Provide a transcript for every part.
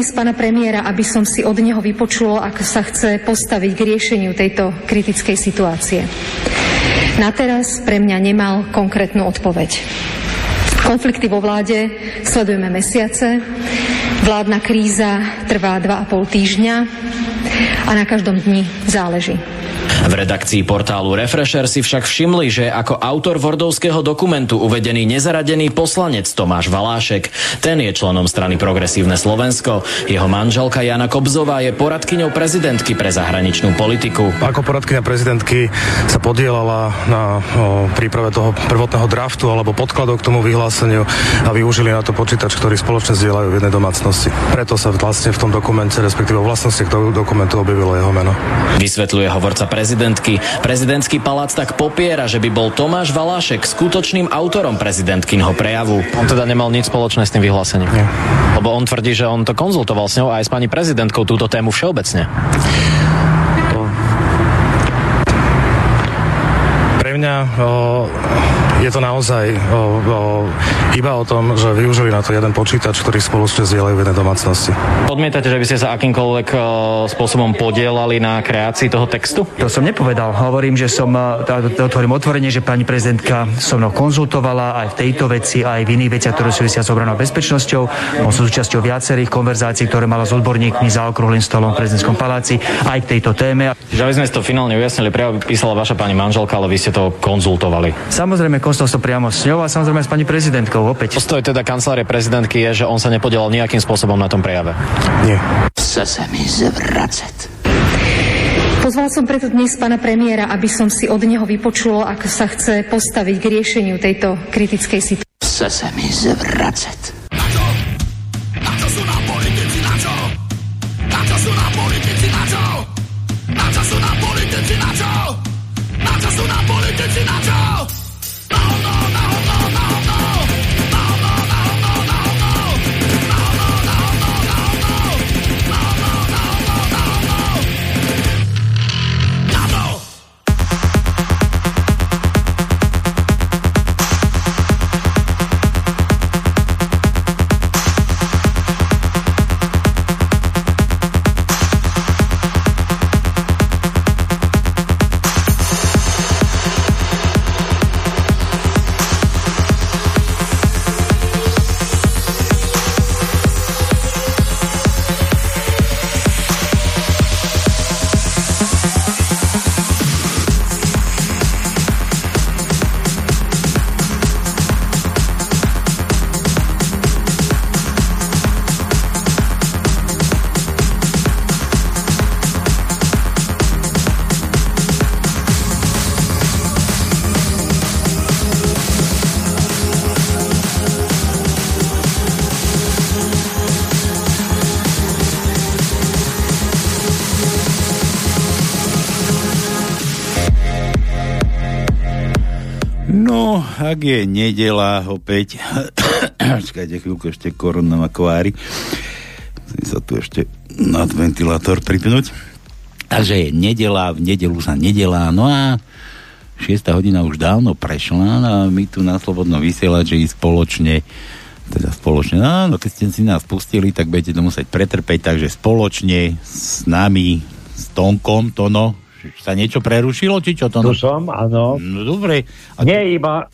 dnes pána premiéra, aby som si od neho vypočul, ako sa chce postaviť k riešeniu tejto kritickej situácie. Na teraz pre mňa nemal konkrétnu odpoveď. Konflikty vo vláde sledujeme mesiace, vládna kríza trvá 2,5 týždňa a na každom dni záleží. V redakcii portálu Refresher si však všimli, že ako autor Vordovského dokumentu uvedený nezaradený poslanec Tomáš Valášek. Ten je členom strany Progresívne Slovensko. Jeho manželka Jana Kobzová je poradkyňou prezidentky pre zahraničnú politiku. Ako poradkyňa prezidentky sa podielala na o, príprave toho prvotného draftu alebo podkladov k tomu vyhláseniu a využili na to počítač, ktorý spoločne zdieľajú v jednej domácnosti. Preto sa vlastne v tom dokumente, respektíve v vlastnosti toho dokumentu objavilo jeho meno. Vysvetľuje hovorca prezidentky. Prezidentský palác tak popiera, že by bol Tomáš Valášek skutočným autorom prezidentkinho prejavu. On teda nemal nič spoločné s tým vyhlásením. Nie. Lebo on tvrdí, že on to konzultoval s ňou aj s pani prezidentkou túto tému všeobecne. Pre mňa o, je to naozaj o, o, iba o tom, že využili na to jeden počítač, ktorý spoločne zdieľajú v jednej domácnosti. Odmietate, že by ste sa akýmkoľvek e, spôsobom podielali na kreácii toho textu? To som nepovedal. Hovorím, že som, e, otvorím otvorene, že pani prezidentka so mnou konzultovala aj v tejto veci, aj v iných veciach, ktoré súvisia s obranou bezpečnosťou. Bol som súčasťou viacerých konverzácií, ktoré mala s odborníkmi za okrúhlym stolom v prezidentskom paláci, aj k tejto téme. Že aby sme si to finálne ujasnili, prejav písala vaša pani manželka, ale vy ste to konzultovali. Samozrejme, konzultoval som priamo s ňou a samozrejme s pani prezidentkou opäť. Postoj teda kancelárie prezidentky je, že on sa nepodielal nejakým spôsobom na tom prejave. Nie. Chce se mi zvracet. Pozval som preto dnes pána premiéra, aby som si od neho vypočul, ako sa chce postaviť k riešeniu tejto kritickej situácie. Chce se mi čo? Na čo sú nám politici, na čo? Na čo sú nám politici, na No, ak je nedela opäť, čakajte chvíľku ešte korona na kvári, musím sa tu ešte nad ventilátor pripnúť. Takže je nedela, v nedelu sa nedelá, no a 6 hodina už dávno prešla a my tu na Slobodnom vysielači spoločne teda spoločne, no, no keď ste si nás pustili, tak budete to musieť pretrpeť, takže spoločne s nami, s Tonkom, Tono, sa niečo prerušilo, či čo to? Tu som, áno. No dobre. A Nie iba...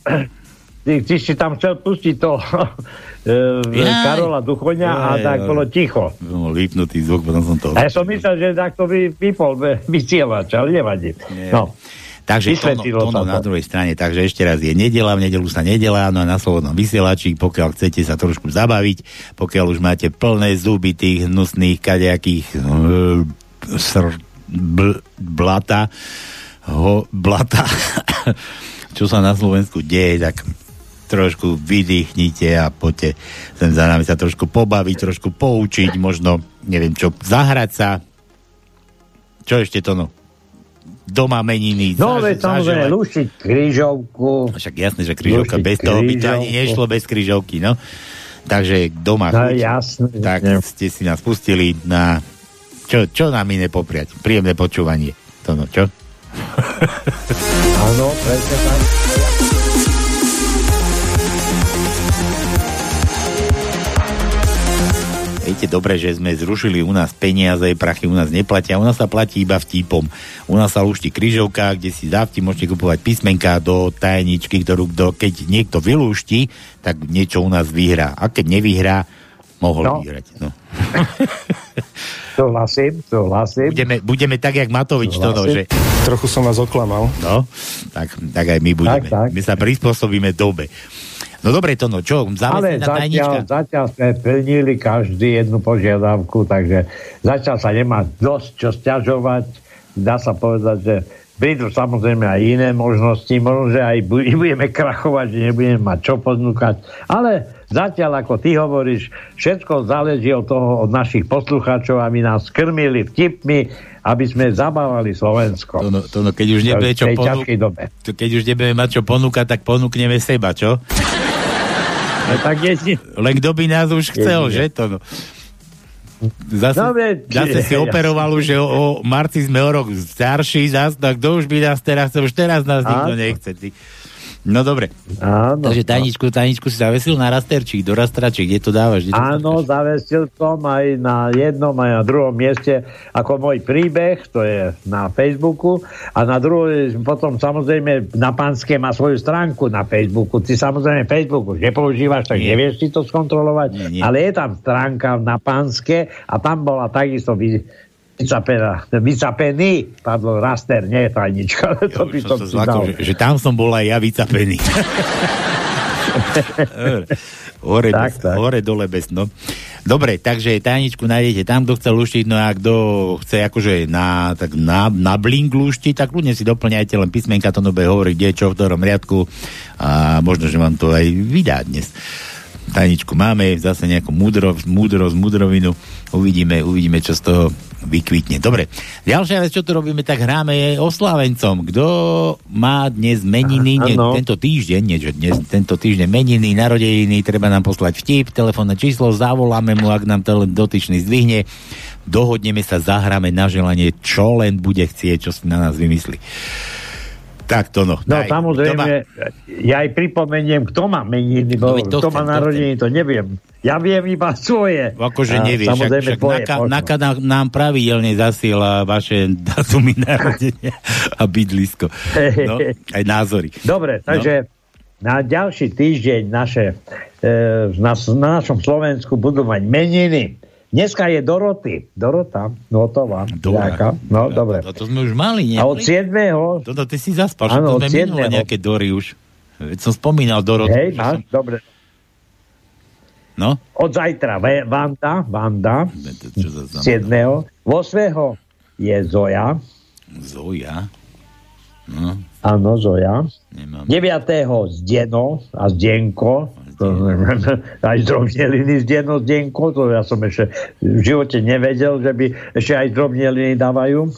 Ty, ty si tam chcel pustiť to e. Karola Duchoňa a Jaj, tak jaj. bolo ticho. No, lípnutý zvuk, potom som to... A ja som myslel, že takto by vypol vysielač, ale nevadí. Nie. No. Takže tono, tono na to. druhej strane, takže ešte raz je nedela, v nedelu sa nedela, no a na slobodnom vysielači, pokiaľ chcete sa trošku zabaviť, pokiaľ už máte plné zuby tých hnusných kadejakých sr, bl, blata, ho, blata, čo sa na Slovensku deje, tak trošku vydýchnite a poďte sem za nami sa trošku pobaviť, trošku poučiť, možno, neviem čo, zahrať sa. Čo ešte to no? doma meniny. No, zaž- samozrejme, lušiť krížovku. Však jasné, že križovka, Lušiť bez toho by to ani nešlo bez križovky, no. Takže doma No, chuť, jasné. tak ste si nás pustili na... Čo, čo nám iné popriať? Príjemné počúvanie. To no, čo? Áno, presne tak. Viete dobre, že sme zrušili u nás peniaze, prachy u nás neplatia, u nás sa platí iba vtipom. U nás sa luští kryžovka, kde si za vtip môžete kupovať písmenka do tajničky, ktorú kto, keď niekto vylúšti, tak niečo u nás vyhrá. A keď nevyhrá, mohol No. vyhrať. No. Súhlasím, súhlasím. Budeme, budeme tak, jak Matovič, to, no, že Trochu som vás oklamal. No, tak, tak aj my budeme. Tak, tak. My sa prispôsobíme dobe. No dobre, to no, čo, Ale zatiaľ, zatiaľ sme plnili každý jednu požiadavku, takže zatiaľ sa nemá dosť čo stiažovať. Dá sa povedať, že prídu samozrejme aj iné možnosti, možno, že aj bu- budeme krachovať, že nebudeme mať čo ponúkať, ale zatiaľ, ako ty hovoríš, všetko záleží od toho, od našich poslucháčov, aby nás krmili vtipmi, aby sme zabávali Slovensko. To no, to no, keď už nebude čo dobe. keď už nebudeme mať čo ponúkať, tak ponúkneme seba, čo? No, tak je, Len kto by nás už chcel, Jedine. že to no. Zase, No, veď- zase si jasne. operoval už, že o, o marci sme o rok starší, zase, tak kto už by nás teraz, už teraz nás nikto nechce. Ty. No dobre, áno. takže tajničku, tajničku si zavesil na rasterčík, do rastračík, kde to dávaš? Kde to Áno, stlačaš? zavestil som aj na jednom, aj na druhom mieste ako môj príbeh, to je na Facebooku a na druhej, potom samozrejme na Pánske má svoju stránku na Facebooku. Ty samozrejme Facebook už nepoužívaš, tak Nie. nevieš si to skontrolovať, Nie, nie. ale je tam stránka na Pánske a tam bola takisto vy, vycapená, vycapený, pardon, raster, nie je tajnička, to Jo, by som sa si zlako, dal. že, že tam som bol aj ja vycapený. hore, Tak, bez, tak. hore, dole bez, no. Dobre, takže tajničku nájdete tam, kto chce luštiť, no a kto chce akože na, tak na, na blink luštiť, tak ľudne si doplňajte len písmenka, to nobe hovorí, kde, čo, v ktorom riadku a možno, že vám to aj vydá dnes. Tajničku máme, zase nejakú múdrosť, múdrosť, múdrovinu. Uvidíme, uvidíme, čo z toho vykvitne. Dobre, ďalšia vec, čo tu robíme, tak hráme je oslávencom. Kto má dnes meniny, Áno. tento týždeň, nie, že dnes, tento týždeň meniny, narodeniny, treba nám poslať vtip, telefónne číslo, zavoláme mu, ak nám to len dotyčný zdvihne, dohodneme sa, zahráme na želanie, čo len bude chcieť, čo si na nás vymyslí. Tak to no. No Daj, samozrejme, má- ja aj pripomeniem, kto má meniny, No, bo to kto chcem, má to narodeniny, to neviem. Ja viem iba svoje. Akože nevieš, však, Samozrejme však tvoje. Naka, možno. Naka nám, nám pravidelne zasiela vaše datumy narodenia a bydlisko. No, aj názory. Dobre, takže na ďalší týždeň naše, e, na, na našom Slovensku budú mať meniny. Dneska je Doroty. Dorota, Notová. Dora. Nejaká. No, dobre. To, to sme už mali, nie? A od 7. Toto ty si zaspal, Áno, že to od sme minule 7.. nejaké Dory už. Veď som spomínal Dorotu. Hej, máš? som- Dobre. No? Od zajtra Vanda, Vanda, To, čo to znamená? 7. 8. je Zoja. Zoja. No, Áno, Zoja. nemám. 9. Zdeno a Zdenko. To aj zdrobneliny Zdeno, Zdenko. To ja som ešte v živote nevedel, že by ešte aj zdrobneliny dávajú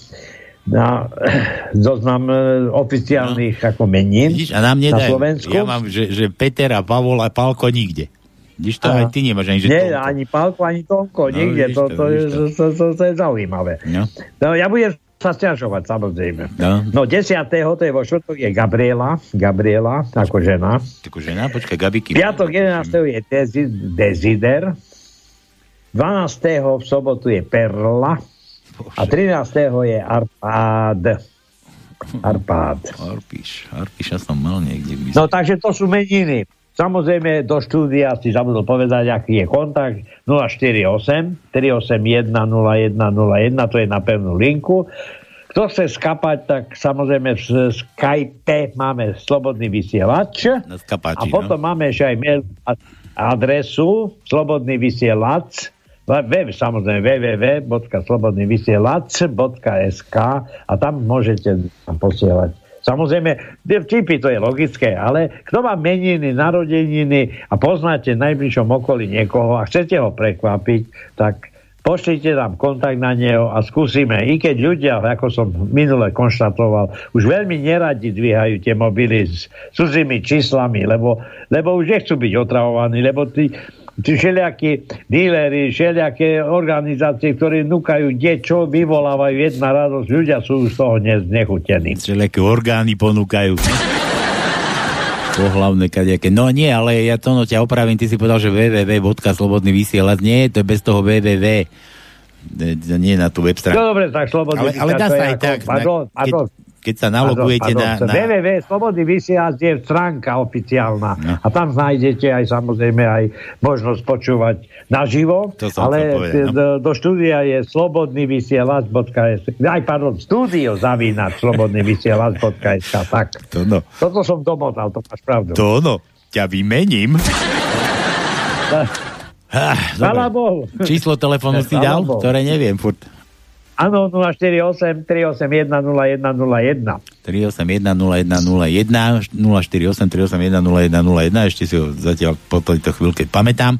na zoznam e, oficiálnych ako menín Vidíš, a nám na nedajú. Slovensku. Ja mám, že, že Peter a Pavol a Palko nikde. Vidíš to, aj ty nemáš ani, že Nie, toľko. ani Pálko, ani Tonko, No, nikde. vidíš To, to, to, je, vidíš to, to, to je zaujímavé. No. No, ja budem sa stiažovať, samozrejme. No. No, 10. to je vo štvrtok je Gabriela, Gabriela, ako žena. Tako žena, počkaj, Gabiky. Piatok 11. je Dezi, Dezider. 12. v sobotu je Perla. A 13. je Arpád. Arpád. Arpíš, Arpíša som mal niekde. By No takže to sú meniny. Samozrejme do štúdia si zabudol povedať, aký je kontakt 048 381 0101, to je na pevnú linku. Kto chce skapať, tak samozrejme v Skype máme slobodný vysielač. Na skapáči, A potom máme ešte aj mail adresu slobodný vysielač web, samozrejme www.slobodnyvysielac.sk a tam môžete posielať. Samozrejme, tie vtipy to je logické, ale kto má meniny, narodeniny a poznáte v najbližšom okolí niekoho a chcete ho prekvapiť, tak pošlite nám kontakt na neho a skúsime. I keď ľudia, ako som minule konštatoval, už veľmi neradi dvíhajú tie mobily s cudzými číslami, lebo, lebo už nechcú byť otravovaní, lebo tí všelijakí díleri, všelijaké organizácie, ktoré núkajú kde čo, vyvolávajú jedna radosť, ľudia sú z toho znechutení. Všelijaké orgány ponúkajú pohlavné kadejaké. No nie, ale ja to no ťa opravím, ty si povedal, že www.slobodný vysielač, nie, to je bez toho www. Nie na tú web stránku. No dobre, tak slobodný Ale, ale dá sa aj tak. Pardon. Keď, keď sa nalogujete na... na... www. Slobodný vysielač je stránka oficiálna. No. A tam nájdete aj samozrejme aj možnosť počúvať naživo. To som ale povedať, no. do, do štúdia je slobodný vysielač.sk aj pardon, studio zavínať slobodný vysielač.sk tak. To no. Toto som domotal, to máš pravdu. To no. Ťa vymením. Chvala Bohu. Číslo telefónu si dal, Bohu. ktoré neviem furt. Áno, 048 381 0101. 381 0101 048 381 0101 ešte si ho zatiaľ po tejto chvíľke pamätám.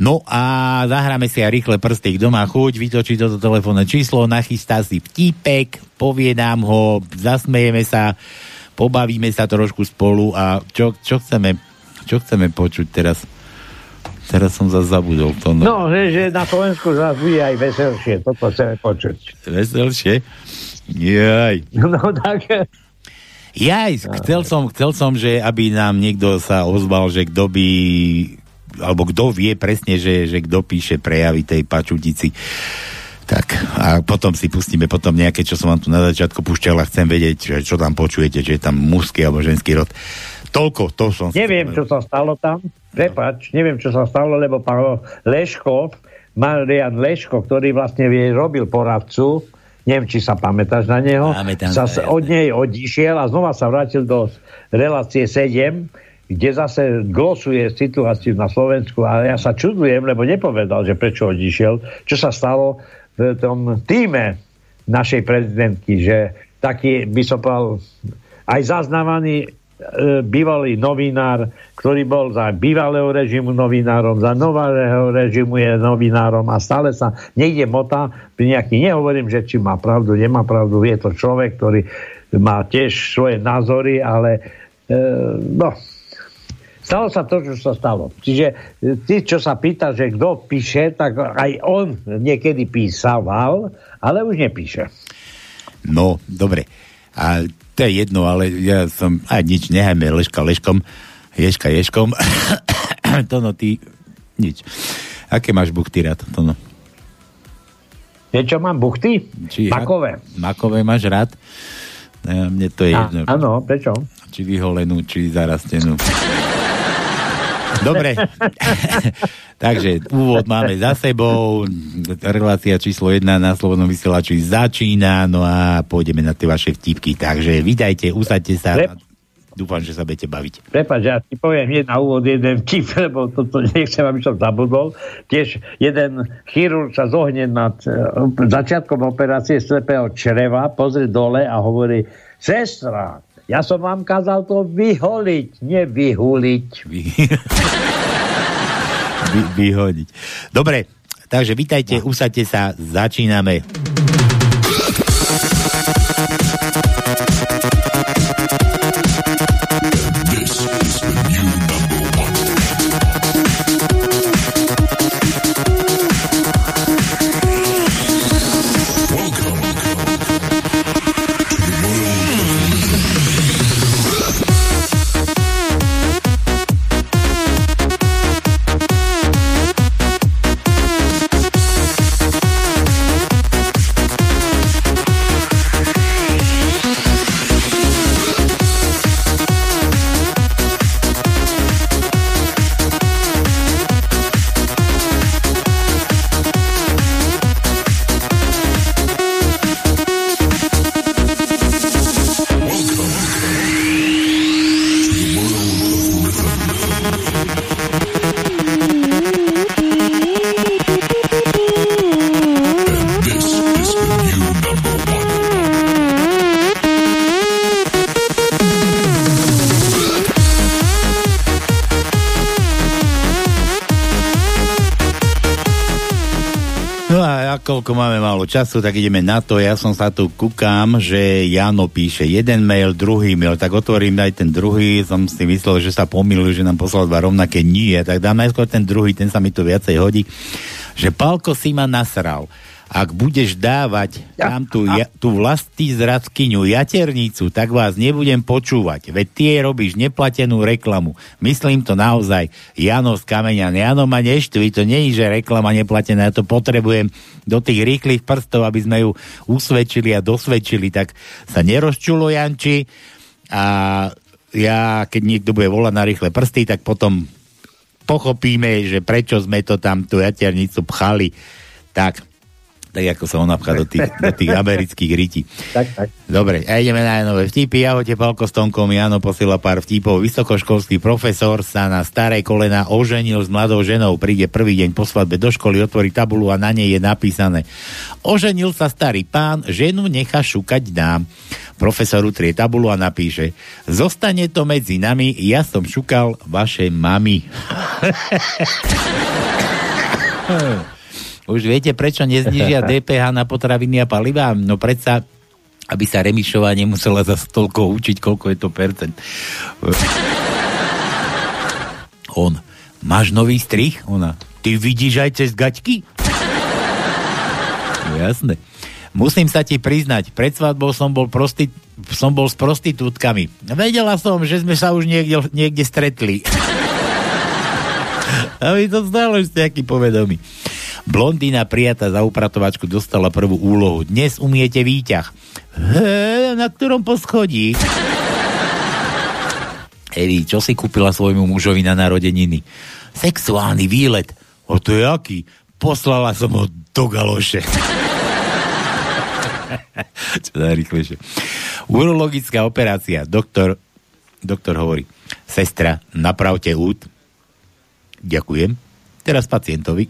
No a zahráme si aj rýchle prsty, kto má chuť, vytočí toto telefónne číslo, nachystá si vtipek, povie nám ho, zasmejeme sa, pobavíme sa trošku spolu a čo, čo chceme čo chceme počuť teraz? Teraz som zase zabudol to. No, No, že, že na Slovensku zase bude aj veselšie, toto chceme počuť. veselšie. Jaj. No tak, Jaj, chcel som, chcel som, že aby nám niekto sa ozval, že kto by alebo kto vie presne, že, že kto píše prejavy tej pačutici. Tak, a potom si pustíme potom nejaké, čo som vám tu na začiatku púšťal a chcem vedieť, čo tam počujete, že je tam mužský alebo ženský rod. Toľko, to som... neviem, čo sa stalo tam. Prepač, neviem, čo sa stalo, lebo pán Leško, Marian Leško, ktorý vlastne vie, robil poradcu, neviem, či sa pamätáš na neho, Pamätám sa od nej odišiel a znova sa vrátil do relácie 7, kde zase glosuje situáciu na Slovensku. A ja sa čudujem, lebo nepovedal, že prečo odišiel, čo sa stalo v tom týme našej prezidentky, že taký by som povedal aj zaznávaný bývalý novinár, ktorý bol za bývalého režimu novinárom, za nového režimu je novinárom a stále sa niekde motá pri nejaký, nehovorím, že či má pravdu, nemá pravdu, je to človek, ktorý má tiež svoje názory, ale e, no, stalo sa to, čo sa stalo. Čiže e, ty, čo sa pýta, že kto píše, tak aj on niekedy písaval, ale už nepíše. No, dobre. A to je jedno, ale ja som, aj nič, nehajme Leška Leškom, Ješka Ješkom. to no, ty, nič. Aké máš buchty rád, to no? Niečo mám buchty? Či, Makové. Makové máš rád? E, Mne to je A- jedno. Áno, prečo? Či vyholenú, či zarastenú. Dobre. Takže úvod máme za sebou. Relácia číslo 1 na Slobodnom vysielači začína. No a pôjdeme na tie vaše vtipky. Takže vítajte, usadte sa. Lep. Dúfam, že sa budete baviť. Prepač, ja ti poviem hneď na úvod jeden vtip, lebo toto nechcem, aby som zabudol. Tiež jeden chirurg sa zohne nad uh, začiatkom operácie slepého čreva, pozrie dole a hovorí, sestra, ja som vám kázal to vyholiť, nevyhuliť. Vy... Vy, vyhodiť. Dobre, takže vítajte, usadte sa, začíname. Času, tak ideme na to. Ja som sa tu kúkam, že Jano píše jeden mail, druhý mail, tak otvorím aj ten druhý. Som si myslel, že sa pomýlil, že nám poslal dva rovnaké. Nie, tak dám najskôr ten druhý, ten sa mi tu viacej hodí. Že Palko si ma nasral ak budeš dávať tam tú, ja, tú vlastní zradkyňu jaternicu, tak vás nebudem počúvať. Veď ty robíš neplatenú reklamu. Myslím to naozaj. Jano z Kameňan. Jano ma neštví, to nie je, že reklama neplatená. Ja to potrebujem do tých rýchlych prstov, aby sme ju usvedčili a dosvedčili. Tak sa nerozčulo, Janči. A ja, keď niekto bude volať na rýchle prsty, tak potom pochopíme, že prečo sme to tam, tú jaternicu pchali. Tak, tak ako sa ona pchá do tých, do tých amerických rytí. Tak, tak. Dobre, a ideme na nové vtipy. Ahojte, Palko s Tonkom, Jano posiela pár vtipov. Vysokoškolský profesor sa na starej kolena oženil s mladou ženou. Príde prvý deň po svadbe do školy, otvorí tabulu a na nej je napísané Oženil sa starý pán, ženu nechá šukať nám. Profesor utrie tabulu a napíše Zostane to medzi nami, ja som šukal vaše mami. Už viete, prečo neznižia DPH na potraviny a paliva? No predsa aby sa Remišová nemusela za toľko učiť, koľko je to percent. On, máš nový strich? Ona, ty vidíš aj cez gaťky? No jasné. Musím sa ti priznať, pred svadbou som bol, prosti- som bol s prostitútkami. Vedela som, že sme sa už niekde, niekde stretli. A mi to stále ešte aký povedomí. Blondína prijatá za upratovačku dostala prvú úlohu. Dnes umiete výťah. He, na ktorom poschodí? Evi, čo si kúpila svojmu mužovi na narodeniny? Sexuálny výlet. O to je aký? Poslala som ho do galoše. čo najrychlejšie. Urologická operácia. Doktor, doktor hovorí, sestra, napravte út. Ďakujem. Teraz pacientovi.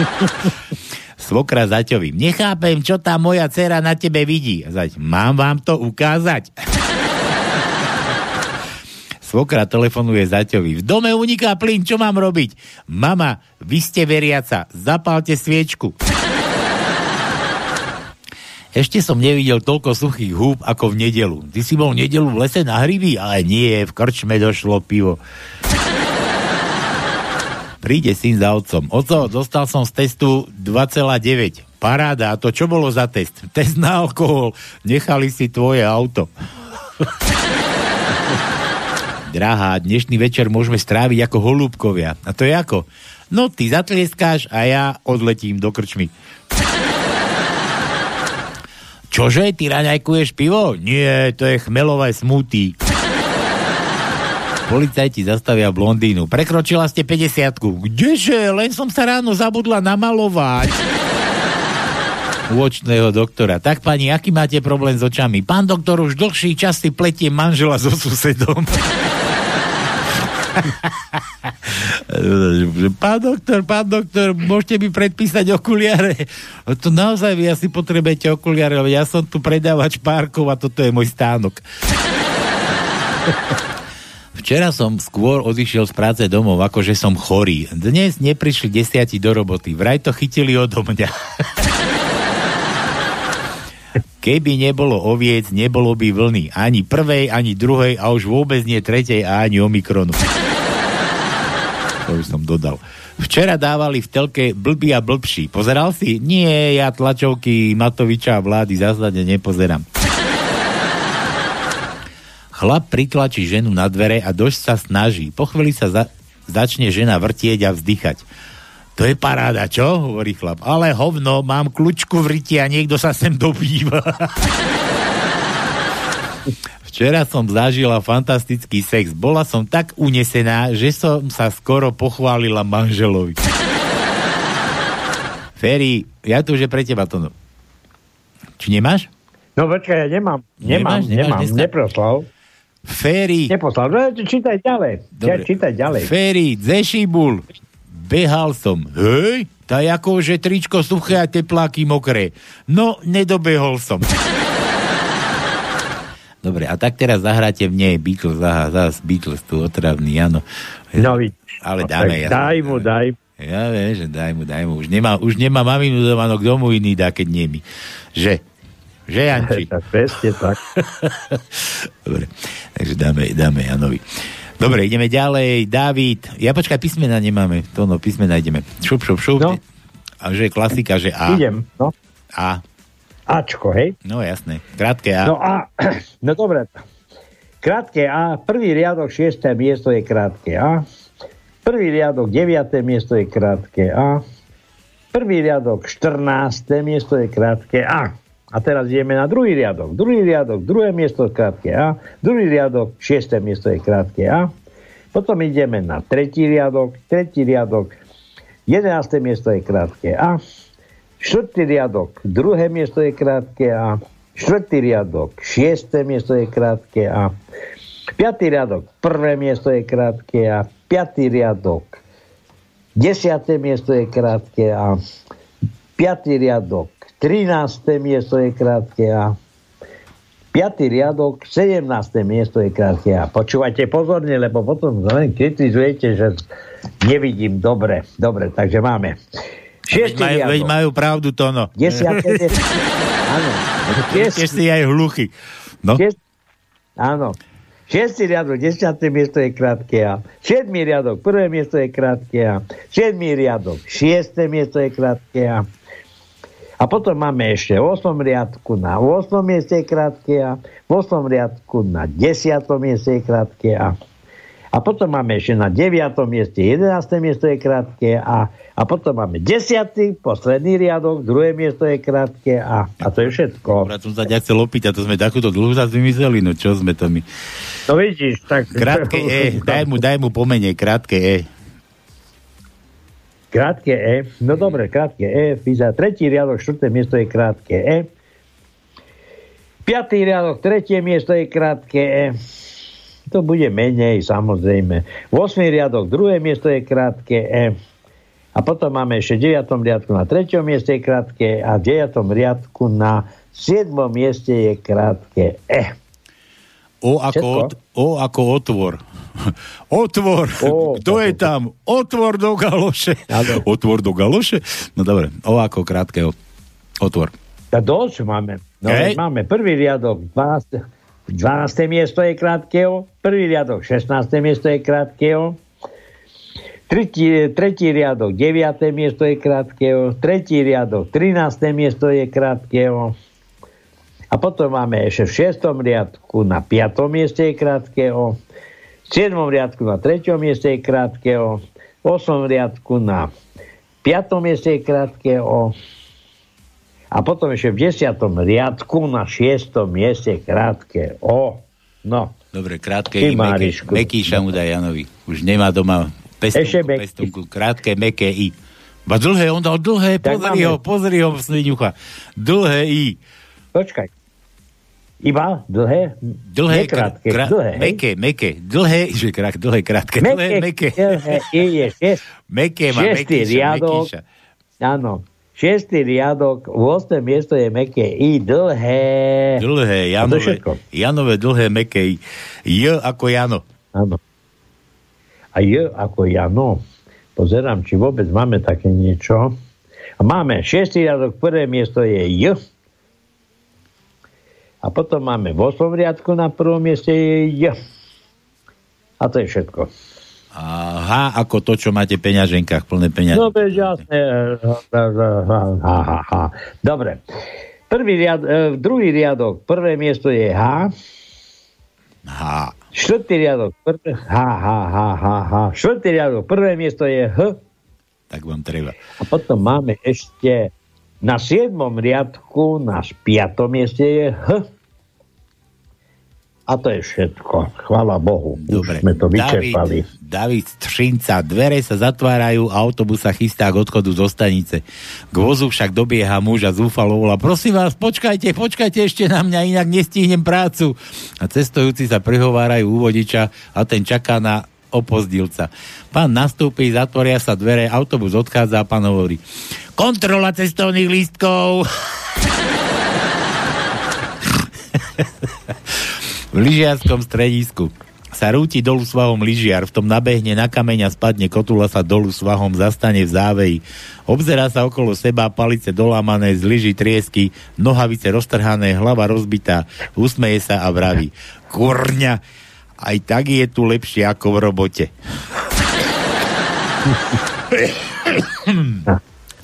Svokra zaťovi. Nechápem, čo tá moja dcera na tebe vidí. Zať, mám vám to ukázať? Svokra telefonuje zaťovi. V dome uniká plyn, čo mám robiť? Mama, vy ste veriaca, zapálte sviečku. Ešte som nevidel toľko suchých húb ako v nedelu. Ty si bol v nedelu v lese na hryby? Ale nie, v krčme došlo pivo. Príde syn za otcom. Oco, dostal som z testu 2,9. Paráda, a to čo bolo za test? Test na alkohol. Nechali si tvoje auto. Drahá, dnešný večer môžeme stráviť ako holúbkovia. A to je ako? No, ty zatlieskáš a ja odletím do krčmy. Čože, ty raňajkuješ pivo? Nie, to je chmelové smutí. Policajti zastavia blondínu. Prekročila ste 50 Kdeže? Len som sa ráno zabudla namalovať. Uočného doktora. Tak pani, aký máte problém s očami? Pán doktor už dlhší čas si pletie manžela so susedom. pán doktor, pán doktor, môžete mi predpísať okuliare? To naozaj vy asi potrebujete okuliare, lebo ja som tu predávač párkov a toto je môj stánok. Včera som skôr odišiel z práce domov, akože som chorý. Dnes neprišli desiati do roboty. Vraj to chytili odo mňa. Keby nebolo oviec, nebolo by vlny. Ani prvej, ani druhej a už vôbec nie tretej a ani omikronu. To už som dodal. Včera dávali v telke blbý a blbší. Pozeral si? Nie, ja tlačovky Matoviča a vlády zásade nepozerám. Chlap pritlačí ženu na dvere a dosť sa snaží. Po chvíli sa za- začne žena vrtieť a vzdychať. To je paráda, čo? hovorí chlap. Ale hovno, mám kľúčku v ryti a niekto sa sem dobýva. Včera som zažila fantastický sex. Bola som tak unesená, že som sa skoro pochválila manželovi. Ferry, ja tu už je pre teba to. Či nemáš? No počkaj, ja nemám. Nemám, nemáš, nemám, neproslal. Féry. Neposlal, no, čítaj ďalej. Dobre. Čítaj ďalej. Féry, Zešibul. Behal som. Hej, tá ako, že tričko suché a tepláky mokré. No, nedobehol som. Dobre, a tak teraz zahráte v nej Beatles, aha, zás Beatles tu otravný, áno. No, Ale dáme. Ja, daj mu, daj. Ja viem, že daj mu, daj mu. Už nemá, už nemá maminu doma, no kto mu iný dá, keď nie my. Že? Že, Janči? tak presne tak. Dobre, takže dáme, dáme Janovi. Dobre, ideme ďalej. David. Ja počkaj, písmena nemáme. To no, písmena ideme. Šup, šup, šup. No. A že klasika, že A. Idem, no. A. Ačko, hej? No jasné. Krátke A. No a, no dobre. Krátke A, prvý riadok, šiesté miesto je krátke A. Prvý riadok, deviaté miesto je krátke A. Prvý riadok, 14. miesto je krátke A. A teraz ideme na druhý riadok. Druhý riadok, druhé miesto je krátke A. Druhý riadok, šiesté miesto je krátke A. Potom ideme na tretí riadok. Tretí riadok, 11. miesto je krátke A. Štvrtý riadok, druhé miesto je krátke A. Štvrtý riadok, šiesté miesto je krátke A. Piatý riadok, prvé miesto je krátke A. Piatý riadok, desiaté miesto je krátke A. Piatý riadok, 13. miesto je krátke A. 5. riadok, 17. miesto je krátke A. Počúvajte pozorne, lebo potom len kritizujete, že nevidím dobre. Dobre, takže máme. Veď majú, veď majú pravdu, Tono. 10. miesto. Áno. Tiež si aj hluchy. No. Áno. 6. riadok, 10. miesto je krátke A. 7. riadok, 1. miesto je krátke A. 7. riadok, 6. miesto je krátke A. A potom máme ešte v 8. riadku na 8. mieste krátke A, v 8. riadku na 10. mieste krátke A. A potom máme ešte na 9. mieste 11. miesto je krátke A. A potom máme 10. posledný riadok, druhé miesto je krátke A. A to je všetko. Dobre, som sa ťa chcel opýtať, to sme takúto dlhú zase vymysleli, no čo sme to my? No vidíš, tak... Krátke E, daj mu, daj mu pomene, krátke E. Krátke E. No dobre, krátke E. Vyzerá tretí riadok, štvrté miesto je krátke E. Piatý riadok, tretie miesto je krátke E. To bude menej, samozrejme. 8. riadok, druhé miesto je krátke E. A potom máme ešte v 9. riadku na 3. mieste je krátke E a v 9. riadku na 7. mieste je krátke E. O ako, Všetko? o ako otvor. Otvor. O, Kto je tam? Otvor do galoše. Áno. Otvor do galoše? No dobre, o ako krátke o- otvor. A dosť máme. No, veď máme prvý riadok, 12. 12. miesto je krátkeho, prvý riadok, 16. miesto je krátkeho, tretí, tretí riadok, 9. miesto je krátkeho, tretí riadok, 13. miesto je krátkeho, a potom máme ešte v 6. riadku na 5. mieste je krátkeho, 7. riadku na 3. mieste je krátkeho, v 8. riadku na 5. mieste je krátkeho, a potom ešte v 10. riadku na 6. mieste krátke O. No. Dobre, krátke i meké. Mu daj Janovi. Už nemá doma pestunku, meký. pestunku. Krátke, meké i. Ba dlhé, on dal dlhé, pozri ho, pozri ho, sviňucha. Dlhé i. Počkaj. Iba dlhé? Dlhé, krátke, krá- dlhé. meké, meké, dlhé, že krát, dlhé, krátke, dlhé, meké. Dlhé, je šest, Meké má šiestý mekýša, riadok. mekýša. Áno. Šiestý riadok, 8. miesto je meké I, dlhé. Dlhé, Janové. Janové dlhé, meké i. J ako Jano. Áno. A J ako Jano. Pozerám, či vôbec máme také niečo. Máme šiestý riadok, prvé miesto je J. A potom máme v 8. riadku na prvom mieste J. A to je všetko. A H ako to, čo máte v peňaženkách, plné peňaženky. No veď jasné. Dobre. Prvý riad, e, druhý riadok, prvé miesto je H. H. Štvrtý riadok, prvé, H, H, H, H, H. Štvrtý riadok, prvé miesto je H. Tak vám treba. A potom máme ešte na 7. riadku, na 5. mieste je H. A to je všetko. Chvala Bohu. Dobre. Už sme to vyčerpali. David, David Střinca. Dvere sa zatvárajú, autobus sa chystá k odchodu zo stanice. K vozu však dobieha muž a zúfalo volá. Prosím vás, počkajte, počkajte ešte na mňa, inak nestihnem prácu. A cestujúci sa prihovárajú u vodiča a ten čaká na opozdilca. Pán nastúpi, zatvoria sa dvere, autobus odchádza a pán hovorí kontrola cestovných lístkov. v lyžiarskom stredisku. sa rúti dolu svahom lyžiar, v tom nabehne na kameň a spadne, kotula sa dolu svahom, zastane v záveji. Obzerá sa okolo seba, palice dolámané, z lyží triesky, nohavice roztrhané, hlava rozbitá, usmeje sa a vraví. Kurňa, aj tak je tu lepšie ako v robote.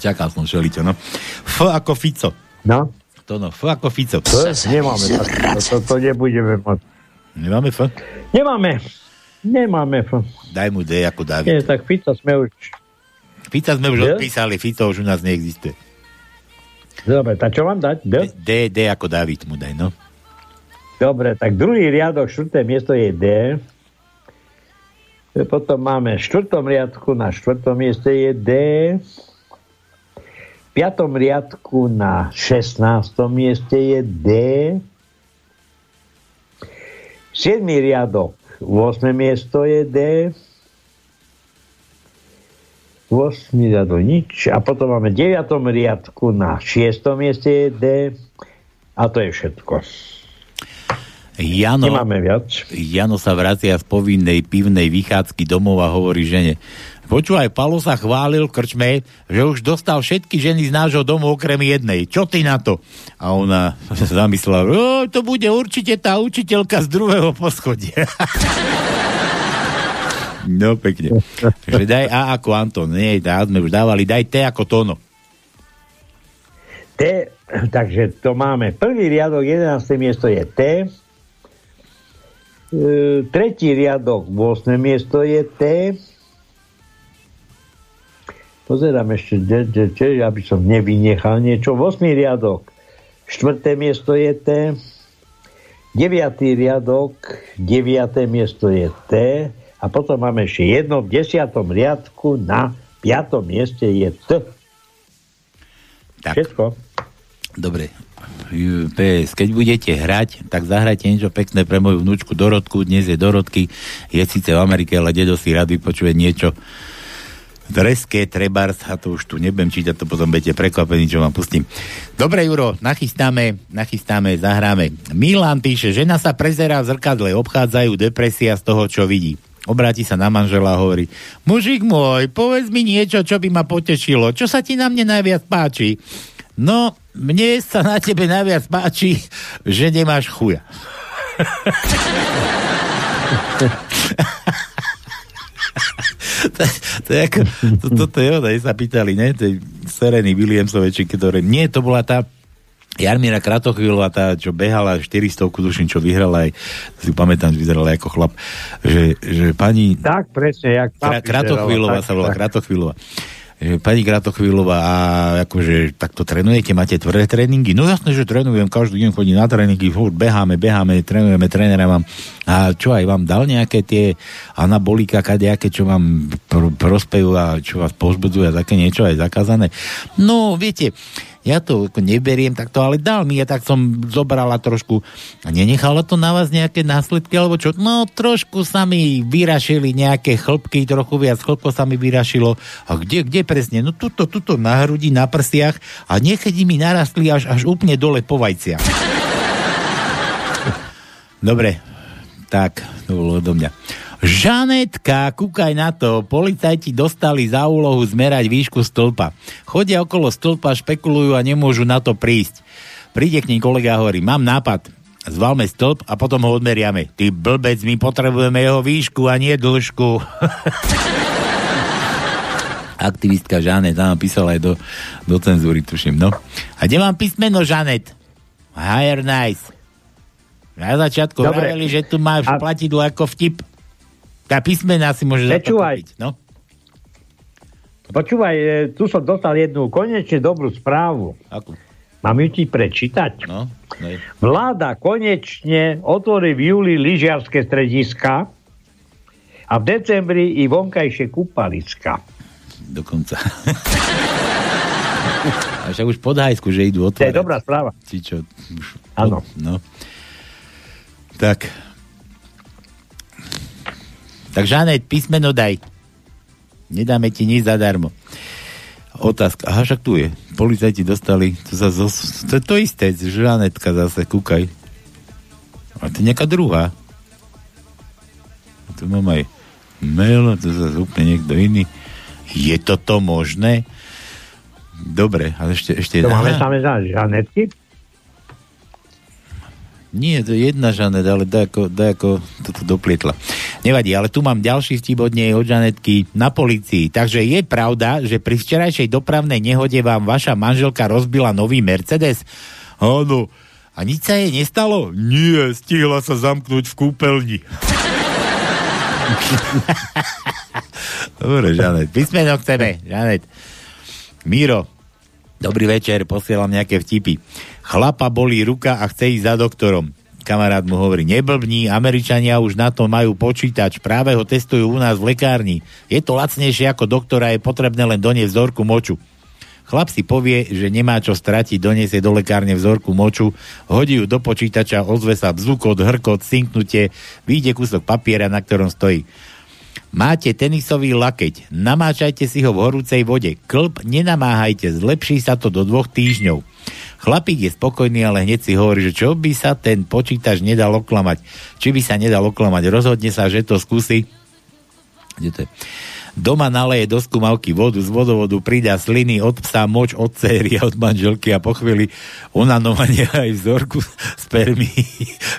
Čakal som šeličo, no. F ako Fico. No? To no, F ako Fico. To nemáme. To, to, to nebudeme môcť. Nemáme F? Nemáme. Nemáme F. Daj mu D ako David. Nie, tak Fica sme už... Fica sme už D? odpísali, Fico už u nás neexistuje. Dobre, tak čo mám dať? D? D, D ako David mu daj, no. Dobre, tak druhý riadok, štvrté miesto je D. Potom máme v štvrtom riadku, na štvrtom mieste je D. V piatom riadku na 16. mieste je D. Siedmý riadok, 8. miesto je D. 8 riadok nič. A potom máme v 9. riadku na 6. mieste je D. A to je všetko. Jano, Nemáme viac. Jano sa vracia z povinnej pivnej vychádzky domov a hovorí žene, počúvaj, Palo sa chválil krčme, že už dostal všetky ženy z nášho domu okrem jednej. Čo ty na to? A ona sa zamyslela, to bude určite tá učiteľka z druhého poschodia. no pekne. Takže daj A ako Anton. Nie, tá sme už dávali. Daj T ako Tono. T, takže to máme. Prvý riadok, 11. miesto je T. E, tretí riadok, 8. miesto je T. Pozerám ešte, de, de, de, aby som nevynechal niečo. 8. riadok, 4. miesto je T. 9. riadok, 9. miesto je T. A potom máme ešte jedno v 10. riadku na 5. mieste je T. Tak. Všetko. Dobre. PS, keď budete hrať, tak zahrajte niečo pekné pre moju vnúčku Dorotku. Dnes je Dorotky, je síce v Amerike, ale dedo si rád vypočuje niečo Dreské, Trebars, a to už tu nebudem čítať, to potom budete prekvapení, čo vám pustím. Dobre, Juro, nachystáme, nachystáme, zahráme. Milan píše, žena sa prezerá v zrkadle, obchádzajú depresia z toho, čo vidí. Obráti sa na manžela a hovorí, mužik môj, povedz mi niečo, čo by ma potešilo. Čo sa ti na mne najviac páči? No, mne sa na tebe najviac páči, že nemáš chuja. to, to, je ako, to, toto je ona, sa pýtali, ne, tej Sereny Williamsovej, či ktoré, nie, to bola tá Jarmíra Kratochvílová, tá, čo behala 400 duším, čo vyhrala aj, si pamätám, že vyzerala ako chlap, že, že pani... Tak, presne, jak Kra, Kratochvílová sa volá, Kratochvílová že pani Kratochvílová, a akože takto trénujete, máte tvrdé tréningy? No jasné, že trénujem, každý deň chodím na tréningy, furt beháme, beháme, trénujeme, trénera mám. A čo aj vám dal nejaké tie anabolika, kadejaké, čo vám pr- prospejú a čo vás pozbudzujú a také niečo aj zakázané? No, viete, ja to ako neberiem takto, ale dal mi, ja tak som zobrala trošku a nenechala to na vás nejaké následky, alebo čo? No, trošku sa mi vyrašili nejaké chlpky, trochu viac chlpko sa mi vyrašilo. A kde, kde presne? No tuto, tuto na hrudi, na prstiach a niekedy mi narastli až, až úplne dole po vajciach. Dobre, tak, to bolo odo mňa. Žanetka, kúkaj na to, policajti dostali za úlohu zmerať výšku stĺpa. Chodia okolo stĺpa, špekulujú a nemôžu na to prísť. Príde k ním kolega a hovorí, mám nápad, zvalme stĺp a potom ho odmeriame. Ty blbec, my potrebujeme jeho výšku a nie dĺžku. Aktivistka Žanet, tam písala aj do, do cenzúry, tuším, no. A kde mám písmeno Žanet? Higher nice. Na začiatku Dobre. hovorili, že tu máš A- platidlo ako vtip. Tá písmena si to Počúvaj. No. Počúvaj, e, tu som dostal jednu konečne dobrú správu. Akú? Mám ju ti prečítať? No. Vláda konečne otvorí v júli lyžiarske strediska a v decembri i vonkajšie kúpaliska. Dokonca. A však už pod hajsku, že idú To je otvárať. dobrá správa. Či čo? Áno. No. Tak. Tak Žanet, písmeno daj. Nedáme ti nič zadarmo. Otázka. Aha, však tu je. Policajti dostali, to, sa zo, to je to isté, Žanetka zase, kúkaj. A to je nejaká druhá. tu mám aj mail, to zase úplne niekto iný. Je toto možné? Dobre, ale ešte... ešte To máme za Žanetky? Nie, to je jedna Žanet, ale daj ako, daj ako to tu doplietla. Nevadí, ale tu mám ďalší vtip od nej, od Žanetky na policii. Takže je pravda, že pri včerajšej dopravnej nehode vám vaša manželka rozbila nový Mercedes? Áno. A nič sa jej nestalo? Nie, stihla sa zamknúť v kúpeľni. Dobre, Žanet. Písmeno chceme, Žanet. Miro, dobrý večer, posielam nejaké vtipy. Chlapa bolí ruka a chce ísť za doktorom. Kamarát mu hovorí, neblbní, Američania už na to majú počítač, práve ho testujú u nás v lekárni. Je to lacnejšie ako doktora, je potrebné len doniesť vzorku moču. Chlap si povie, že nemá čo stratiť, doniesie do lekárne vzorku moču, hodí ju do počítača, ozve sa bzukot, hrkot, synknutie, vyjde kúsok papiera, na ktorom stojí. Máte tenisový lakeť, namáčajte si ho v horúcej vode, klb nenamáhajte, zlepší sa to do dvoch týždňov. Chlapík je spokojný, ale hneď si hovorí, že čo by sa ten počítač nedal oklamať. Či by sa nedal oklamať. Rozhodne sa, že to skúsi. Kde to je? Doma naleje do skúmavky vodu, z vodovodu pridá sliny od psa, moč od céry od manželky a po chvíli onanovanie aj vzorku spermy.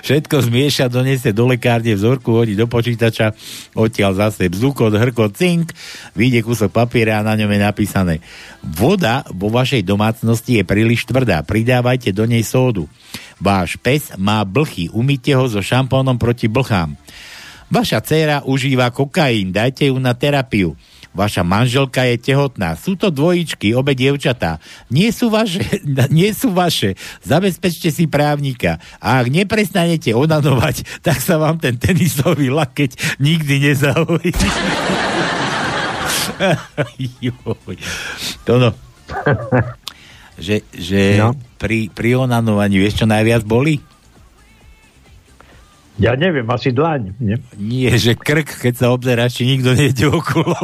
Všetko zmieša, donesie do lekárne, vzorku hodí do počítača, odtiaľ zase bzukot, hrkot, cink, vyjde kúsok papiera a na ňom je napísané Voda vo vašej domácnosti je príliš tvrdá, pridávajte do nej sódu. Váš pes má blchy, umýte ho so šampónom proti blchám. Vaša dcéra užíva kokain, dajte ju na terapiu. Vaša manželka je tehotná. Sú to dvojičky, obe dievčatá. Nie sú vaše, nie sú vaše. Zabezpečte si právnika. A ak neprestanete onanovať, tak sa vám ten tenisový lakeť nikdy nezahojí. Joj. to no. že že No. pri, pri onanovaní, čo najviac boli? Ja neviem, asi dlaň. Nie? Nie, že krk, keď sa obzeráš, či nikto nejde okolo.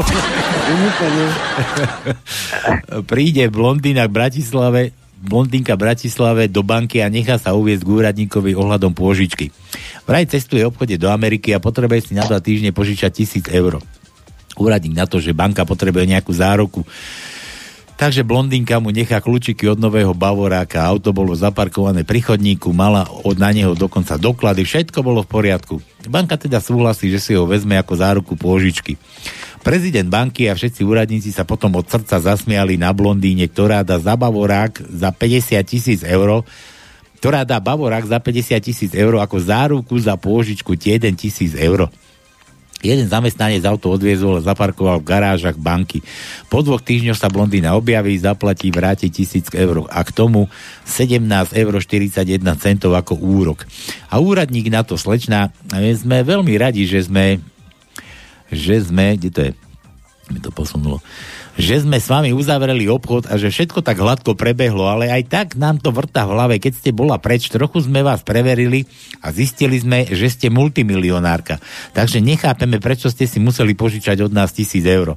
Príde blondína k Bratislave, blondínka v Bratislave do banky a nechá sa uviezť k úradníkovi ohľadom pôžičky. Vraj cestuje v obchode do Ameriky a potrebuje si na dva týždne požičať tisíc eur. Úradník na to, že banka potrebuje nejakú záruku. Takže blondínka mu nechá kľúčiky od nového Bavoráka, auto bolo zaparkované pri chodníku, mala od na neho dokonca doklady, všetko bolo v poriadku. Banka teda súhlasí, že si ho vezme ako záruku pôžičky. Prezident banky a všetci úradníci sa potom od srdca zasmiali na blondíne, ktorá dá za Bavorák za 50 tisíc eur, ktorá dá Bavorák za 50 tisíc eur ako záruku za pôžičku tie 1 tisíc eur. Jeden zamestnanec auto odviezol a zaparkoval v garážach banky. Po dvoch týždňoch sa blondína objaví, zaplatí, vráti tisíc eur a k tomu 17 eur 41 centov ako úrok. A úradník na to slečná, sme veľmi radi, že sme že sme, kde to je? Mi to posunulo. Že sme s vami uzavreli obchod a že všetko tak hladko prebehlo, ale aj tak nám to vrta v hlave. Keď ste bola preč, trochu sme vás preverili a zistili sme, že ste multimilionárka. Takže nechápeme, prečo ste si museli požičať od nás tisíc eur.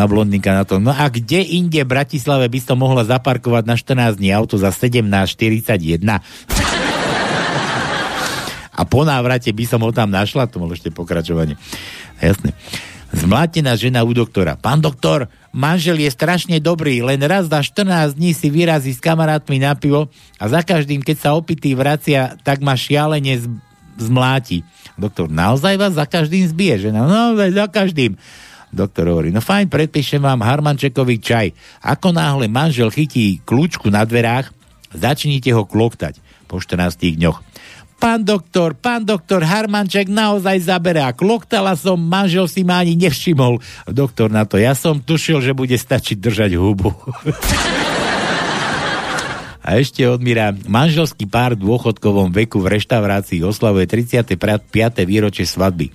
Na blondinka na to. No a kde inde v Bratislave by som mohla zaparkovať na 14 dní auto za 17,41? a po návrate by som ho tam našla, to bolo ešte pokračovanie. Jasne. Zmlátená žena u doktora. Pán doktor, manžel je strašne dobrý, len raz za 14 dní si vyrazí s kamarátmi na pivo a za každým, keď sa opitý vracia, tak ma šialene z- zmláti. Doktor, naozaj vás za každým zbije? Žena, naozaj za každým. Doktor hovorí, no fajn, predpíšem vám harmančekový čaj. Ako náhle manžel chytí kľúčku na dverách, začnite ho kloktať po 14 dňoch. Pán doktor, pán doktor, Harmanček naozaj zaberá. Kloktala som, manžel si ma ani nevšimol. Doktor na to, ja som tušil, že bude stačiť držať hubu. A ešte odmíra, manželský pár v dôchodkovom veku v reštaurácii oslavuje 35. výročie svadby.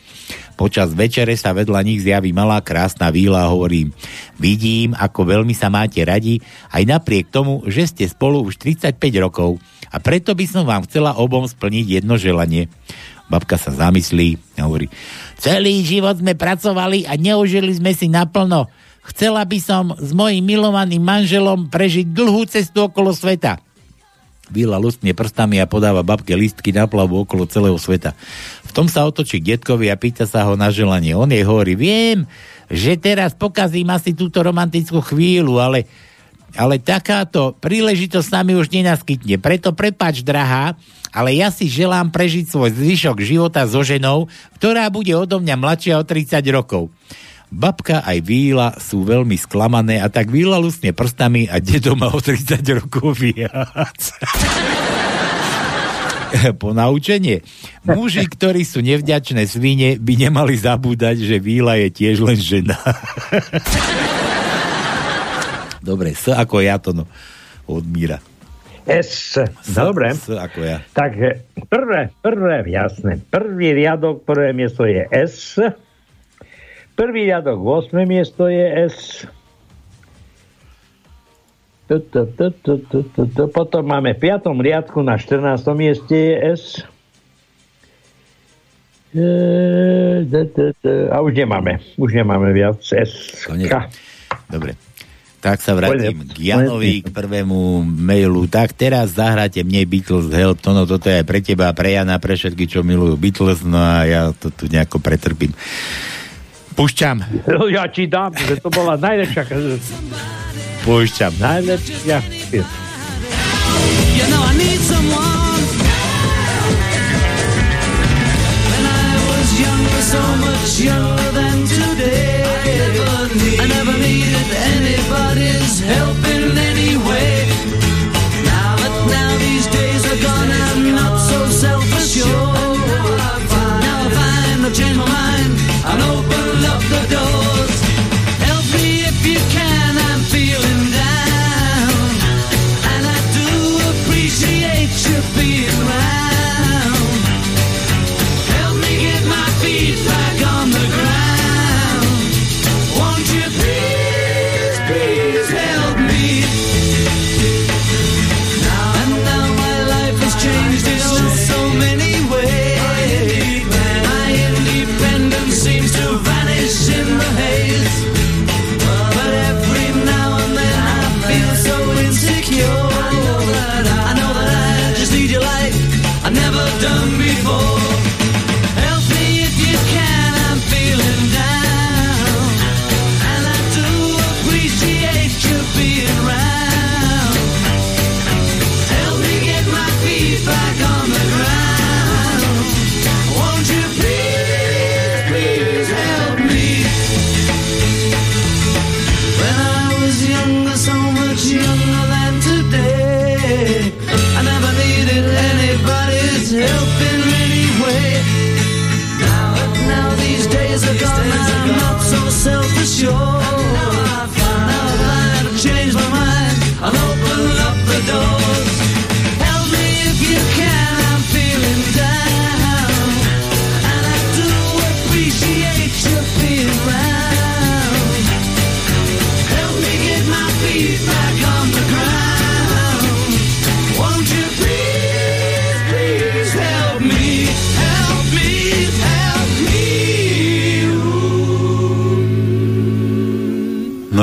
Počas večere sa vedľa nich zjaví malá krásna víla a hovorím, vidím, ako veľmi sa máte radi, aj napriek tomu, že ste spolu už 35 rokov a preto by som vám chcela obom splniť jedno želanie. Babka sa zamyslí a hovorí, celý život sme pracovali a neužili sme si naplno. Chcela by som s mojim milovaným manželom prežiť dlhú cestu okolo sveta. Víla lustne prstami a podáva babke listky na plavu okolo celého sveta. V tom sa otočí k detkovi a pýta sa ho na želanie. On jej hovorí, viem, že teraz pokazím asi túto romantickú chvíľu, ale, ale takáto príležitosť sa mi už nenaskytne. Preto prepač, drahá, ale ja si želám prežiť svoj zvyšok života so ženou, ktorá bude odo mňa mladšia o 30 rokov. Babka aj Víla sú veľmi sklamané a tak Víla lusne prstami a dedo má o 30 rokov viac. po naučenie. Muži, ktorí sú nevďačné svine, by nemali zabúdať, že Víla je tiež len žena. Dobre, S ako ja to no, od Míra. S. Dobre. S ako ja. Takže prvé, prvé, jasné. Prvý riadok, prvé miesto je S. Prvý riadok, 8. miesto je S. Potom máme v 5. riadku na 14. mieste je S. E. A už nemáme. Už nemáme viac S. Dobre. Tak sa vrátim k Janovi, k prvému mailu. Tak teraz zahráte mne Beatles Help. To no, toto je pre teba, pre Jana, pre všetky, čo milujú Beatles. No a ja to tu nejako pretrpím. Púšťam. Ja ti dám, že to bola najlepšia. Púšťam. Najlepšia. You know I need someone. When I was younger, so much younger than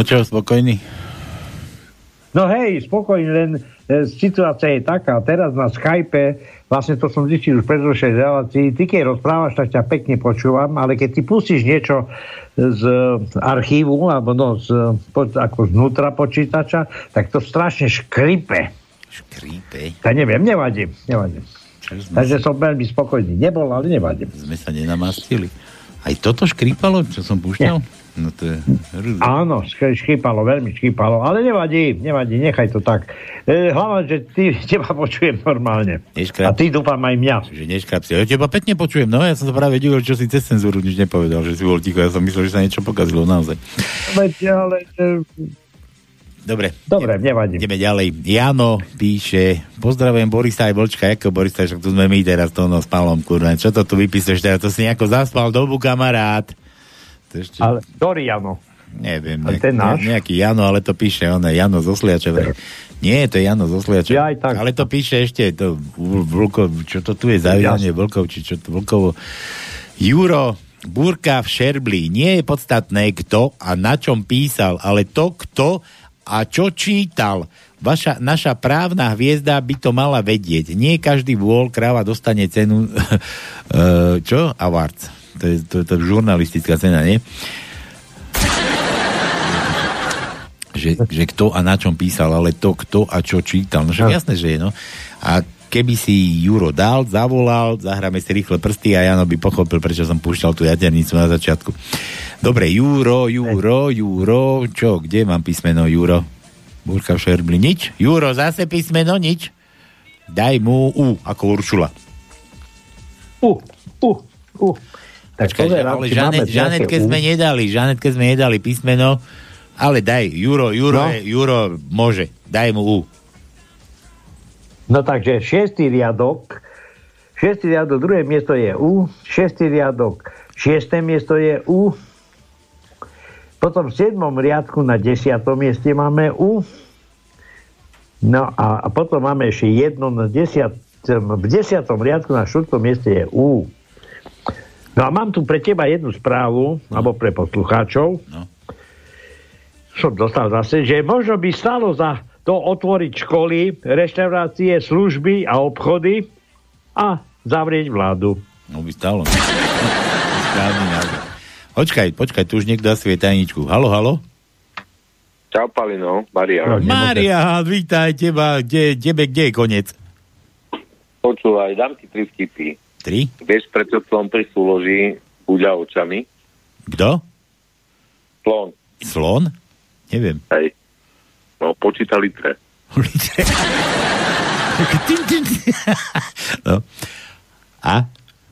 No čo, spokojný? No hej, spokojne, len e, situácia je taká, teraz na Skype, vlastne to som zistil už predrošej relácii, ty keď rozprávaš, tak ťa pekne počúvam, ale keď ty pustíš niečo z archívu, alebo no, z, po, ako znútra počítača, tak to strašne škripe. Škrípe. Tak neviem, nevadí, nevadí. Takže som veľmi spokojný. Nebol, ale nevadí. Sme sa nenamastili. Aj toto škrípalo, čo som púšťal? No to je hrúza. Áno, škýpalo, veľmi škýpalo, ale nevadí, nevadí, nechaj to tak. E, hlavne, že ty, teba počujem normálne. Neškrap. A ty dúfam aj mňa. Že neškrap si. Ja teba pekne počujem, no ja som to práve divil, čo si cez cenzúru nič nepovedal, že si bol ticho, ja som myslel, že sa niečo pokazilo naozaj. Veď, ale... E, Dobre. Dobre, nevadí. Ideme ďalej. Jano píše, pozdravujem Borisa aj Vlčka, ako Borisa, však tu sme my teraz to no s Pavlom, kurva. Čo to tu vypíseš teraz? To si nejako zaspal dobu, kamarát. Ešte... ale, ktorý Jano? Neviem, Ale nejak, ten náš? ne, nejaký Jano, ale to píše on, Jano z Osliačovej. Nie, to je Jano z Osliačovej. Ja tak. Ale to píše ešte to Vl- Vlkov, čo to tu je zaujanie Vlkov, či čo to Vlkovo. Juro, Búrka v Šerbli. Nie je podstatné, kto a na čom písal, ale to, kto a čo čítal. Vaša, naša právna hviezda by to mala vedieť. Nie každý vôľ kráva dostane cenu uh, čo? Awards. To je, to, to je žurnalistická cena, nie? Že, že kto a na čom písal, ale to kto a čo čítal. No však jasné, že je, no. A keby si Juro dal, zavolal, zahráme si rýchle prsty a Jano by pochopil, prečo som púšťal tú jadernicu na začiatku. Dobre, Juro, Juro, Juro, čo, kde mám písmeno Juro? Burka v šerbli, nič? Juro, zase písmeno, nič? Daj mu U, ako Uršula. U, U, U. Tak Počkaj, ale Žanet, Žanetke U. sme nedali, Žanetke sme nedali písmeno, ale daj, Juro, Juro, no? Juro môže, daj mu U. No takže šiestý riadok, šiestý riadok, druhé miesto je U, šiestý riadok, šiesté miesto je U, potom v siedmom riadku na desiatom mieste máme U, no a, a potom máme ešte jedno na desiatom, v desiatom riadku na štvrtom mieste je U. No a mám tu pre teba jednu správu, alebo pre poslucháčov. No. Som dostal zase, že možno by stalo za to otvoriť školy, reštaurácie, služby a obchody a zavrieť vládu. No by stalo. Počkaj, počkaj, tu už niekto asi vie tajničku. Halo, halo? Čau, Palino, Maria. No, Mária, vítaj teba, kde, tebe, kde je koniec? Počúvaj, dám ti tri vtipy. Tri? Vieš, prečo slon pri súloži buďa očami? Kto? Slon. Slon? Neviem. Hej. No, počíta litre. no. A?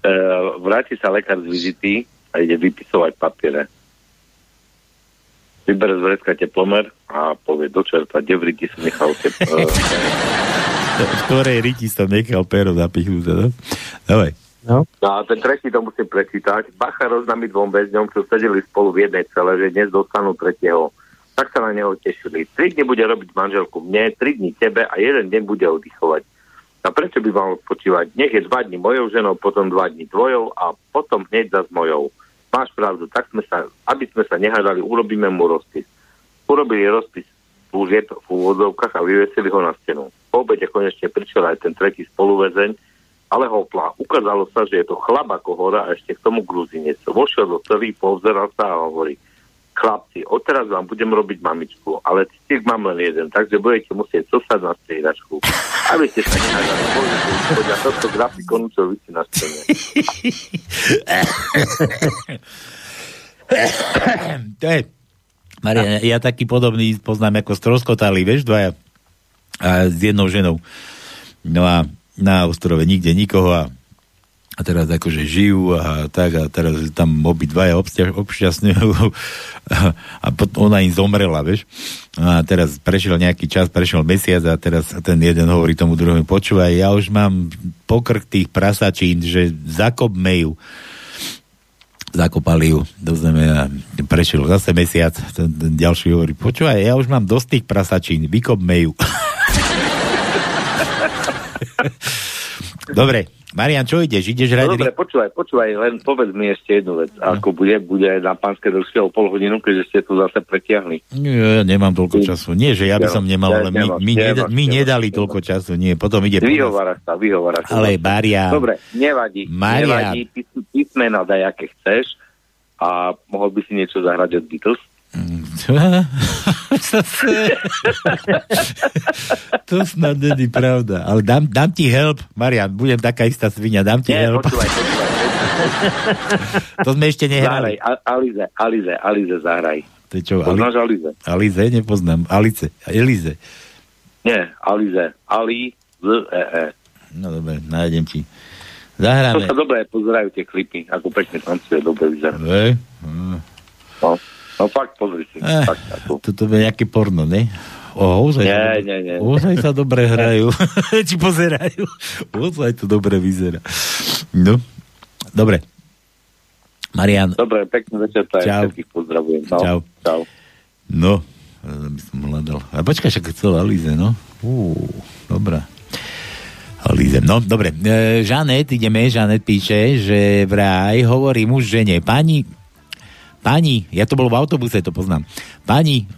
E, vráti sa lekár z vizity a ide vypisovať papiere. Vybere z vrecka teplomer a povie do čerta, riti som nechal tep, e, V ktorej riti som nechal pero napichnúť, no? Dobre. No. No a ten tretí to musím prečítať. Bacha oznámi dvom väzňom, čo sedeli spolu v jednej cele, že dnes dostanú tretieho. Tak sa na neho tešili. Tri dni bude robiť manželku mne, tri dni tebe a jeden deň bude oddychovať. A prečo by mal odpočívať? Nech je dva dni mojou ženou, potom dva dni tvojou a potom hneď za mojou. Máš pravdu, tak sme sa, aby sme sa nehádali, urobíme mu rozpis. Urobili rozpis, už je to v úvodzovkách a vyvesili ho na stenu. Po obede konečne prišiel aj ten tretí spoluväzeň, ale hopla. Ukázalo sa, že je to chlap ako hora a ešte k tomu gruzinec. Vošiel do celý, povzeral sa a hovorí, chlapci, odteraz vám budem robiť mamičku, ale cítik mám len jeden, takže budete musieť sosať na striedačku. Aby ste sa nehádali, podľa tohto grafikonu, čo vidíte na scéne. to je... Maria, ja taký podobný poznám ako stroskotali, vieš, dvaja a s jednou ženou. No a na ostrove nikde nikoho a, a teraz akože žijú a tak a teraz tam obidvaja obšťa- obšťastňujú a potom ona im zomrela, vieš. No a teraz prešiel nejaký čas, prešiel mesiac a teraz ten jeden hovorí tomu druhému, počúvaj, ja už mám pokrk tých prasačín, že zakopme ju zakopali ju do zeme a prešiel zase mesiac. Ten, ten ďalší hovorí, počúvaj, ja už mám dosť tých prasačín, vykopme ju. Dobre, Marian, čo ideš? Ideš hrať? No dobre, počúvaj, počúvaj, len povedz mi ešte jednu vec. Ako bude, bude na pánske dlhšie o pol hodinu, keďže ste tu zase pretiahli. Nie, ja nemám toľko času. Nie, že ja by som nemal, ale my, my, neda, my nedali toľko času. Nie, potom ide... Vyhováraš sa, vyhováraš sa. Ale Mária... Dobre, nevadí. Marian. Nevadí, pís- písmena daj, aké chceš. A mohol by si niečo zahrať od Beatles? to snad není pravda. Ale dám, dám ti help, Marian, budem taká istá svinia, dám ti Nie, help. počúvaj, počúvaj. To sme ešte Zahraj, nehrali. A- Alize, Alize, Alize, zahraj. To je čo, Poznáš Alize? Alize, nepoznám. Alice, Elize. Nie, Alize. Ali, z, e, e. No dobre, nájdem ti. To Zahráme. sa dobre pozerajú tie klipy, ako pekne tancuje, dobre vyzerá. No, no fakt, pozri si. Eh, ako. toto je nejaké porno, ne? O, ozaj, Nie, nie, nie. ozaj sa dobre hrajú. Či pozerajú. Ozaj to dobre vyzerá. No, dobre. Marian, Dobre, pekný večer, tak Čau. všetkých pozdravujem. No, Čau. Čau. no, to by som hľadal. A počkaj, však chcel Alize, no? Ú, dobrá. Alize, no, dobre. E, Žanet, ideme, Žanet píše, že vraj hovorí muž žene, pani, pani, ja to bol v autobuse, to poznám, pani,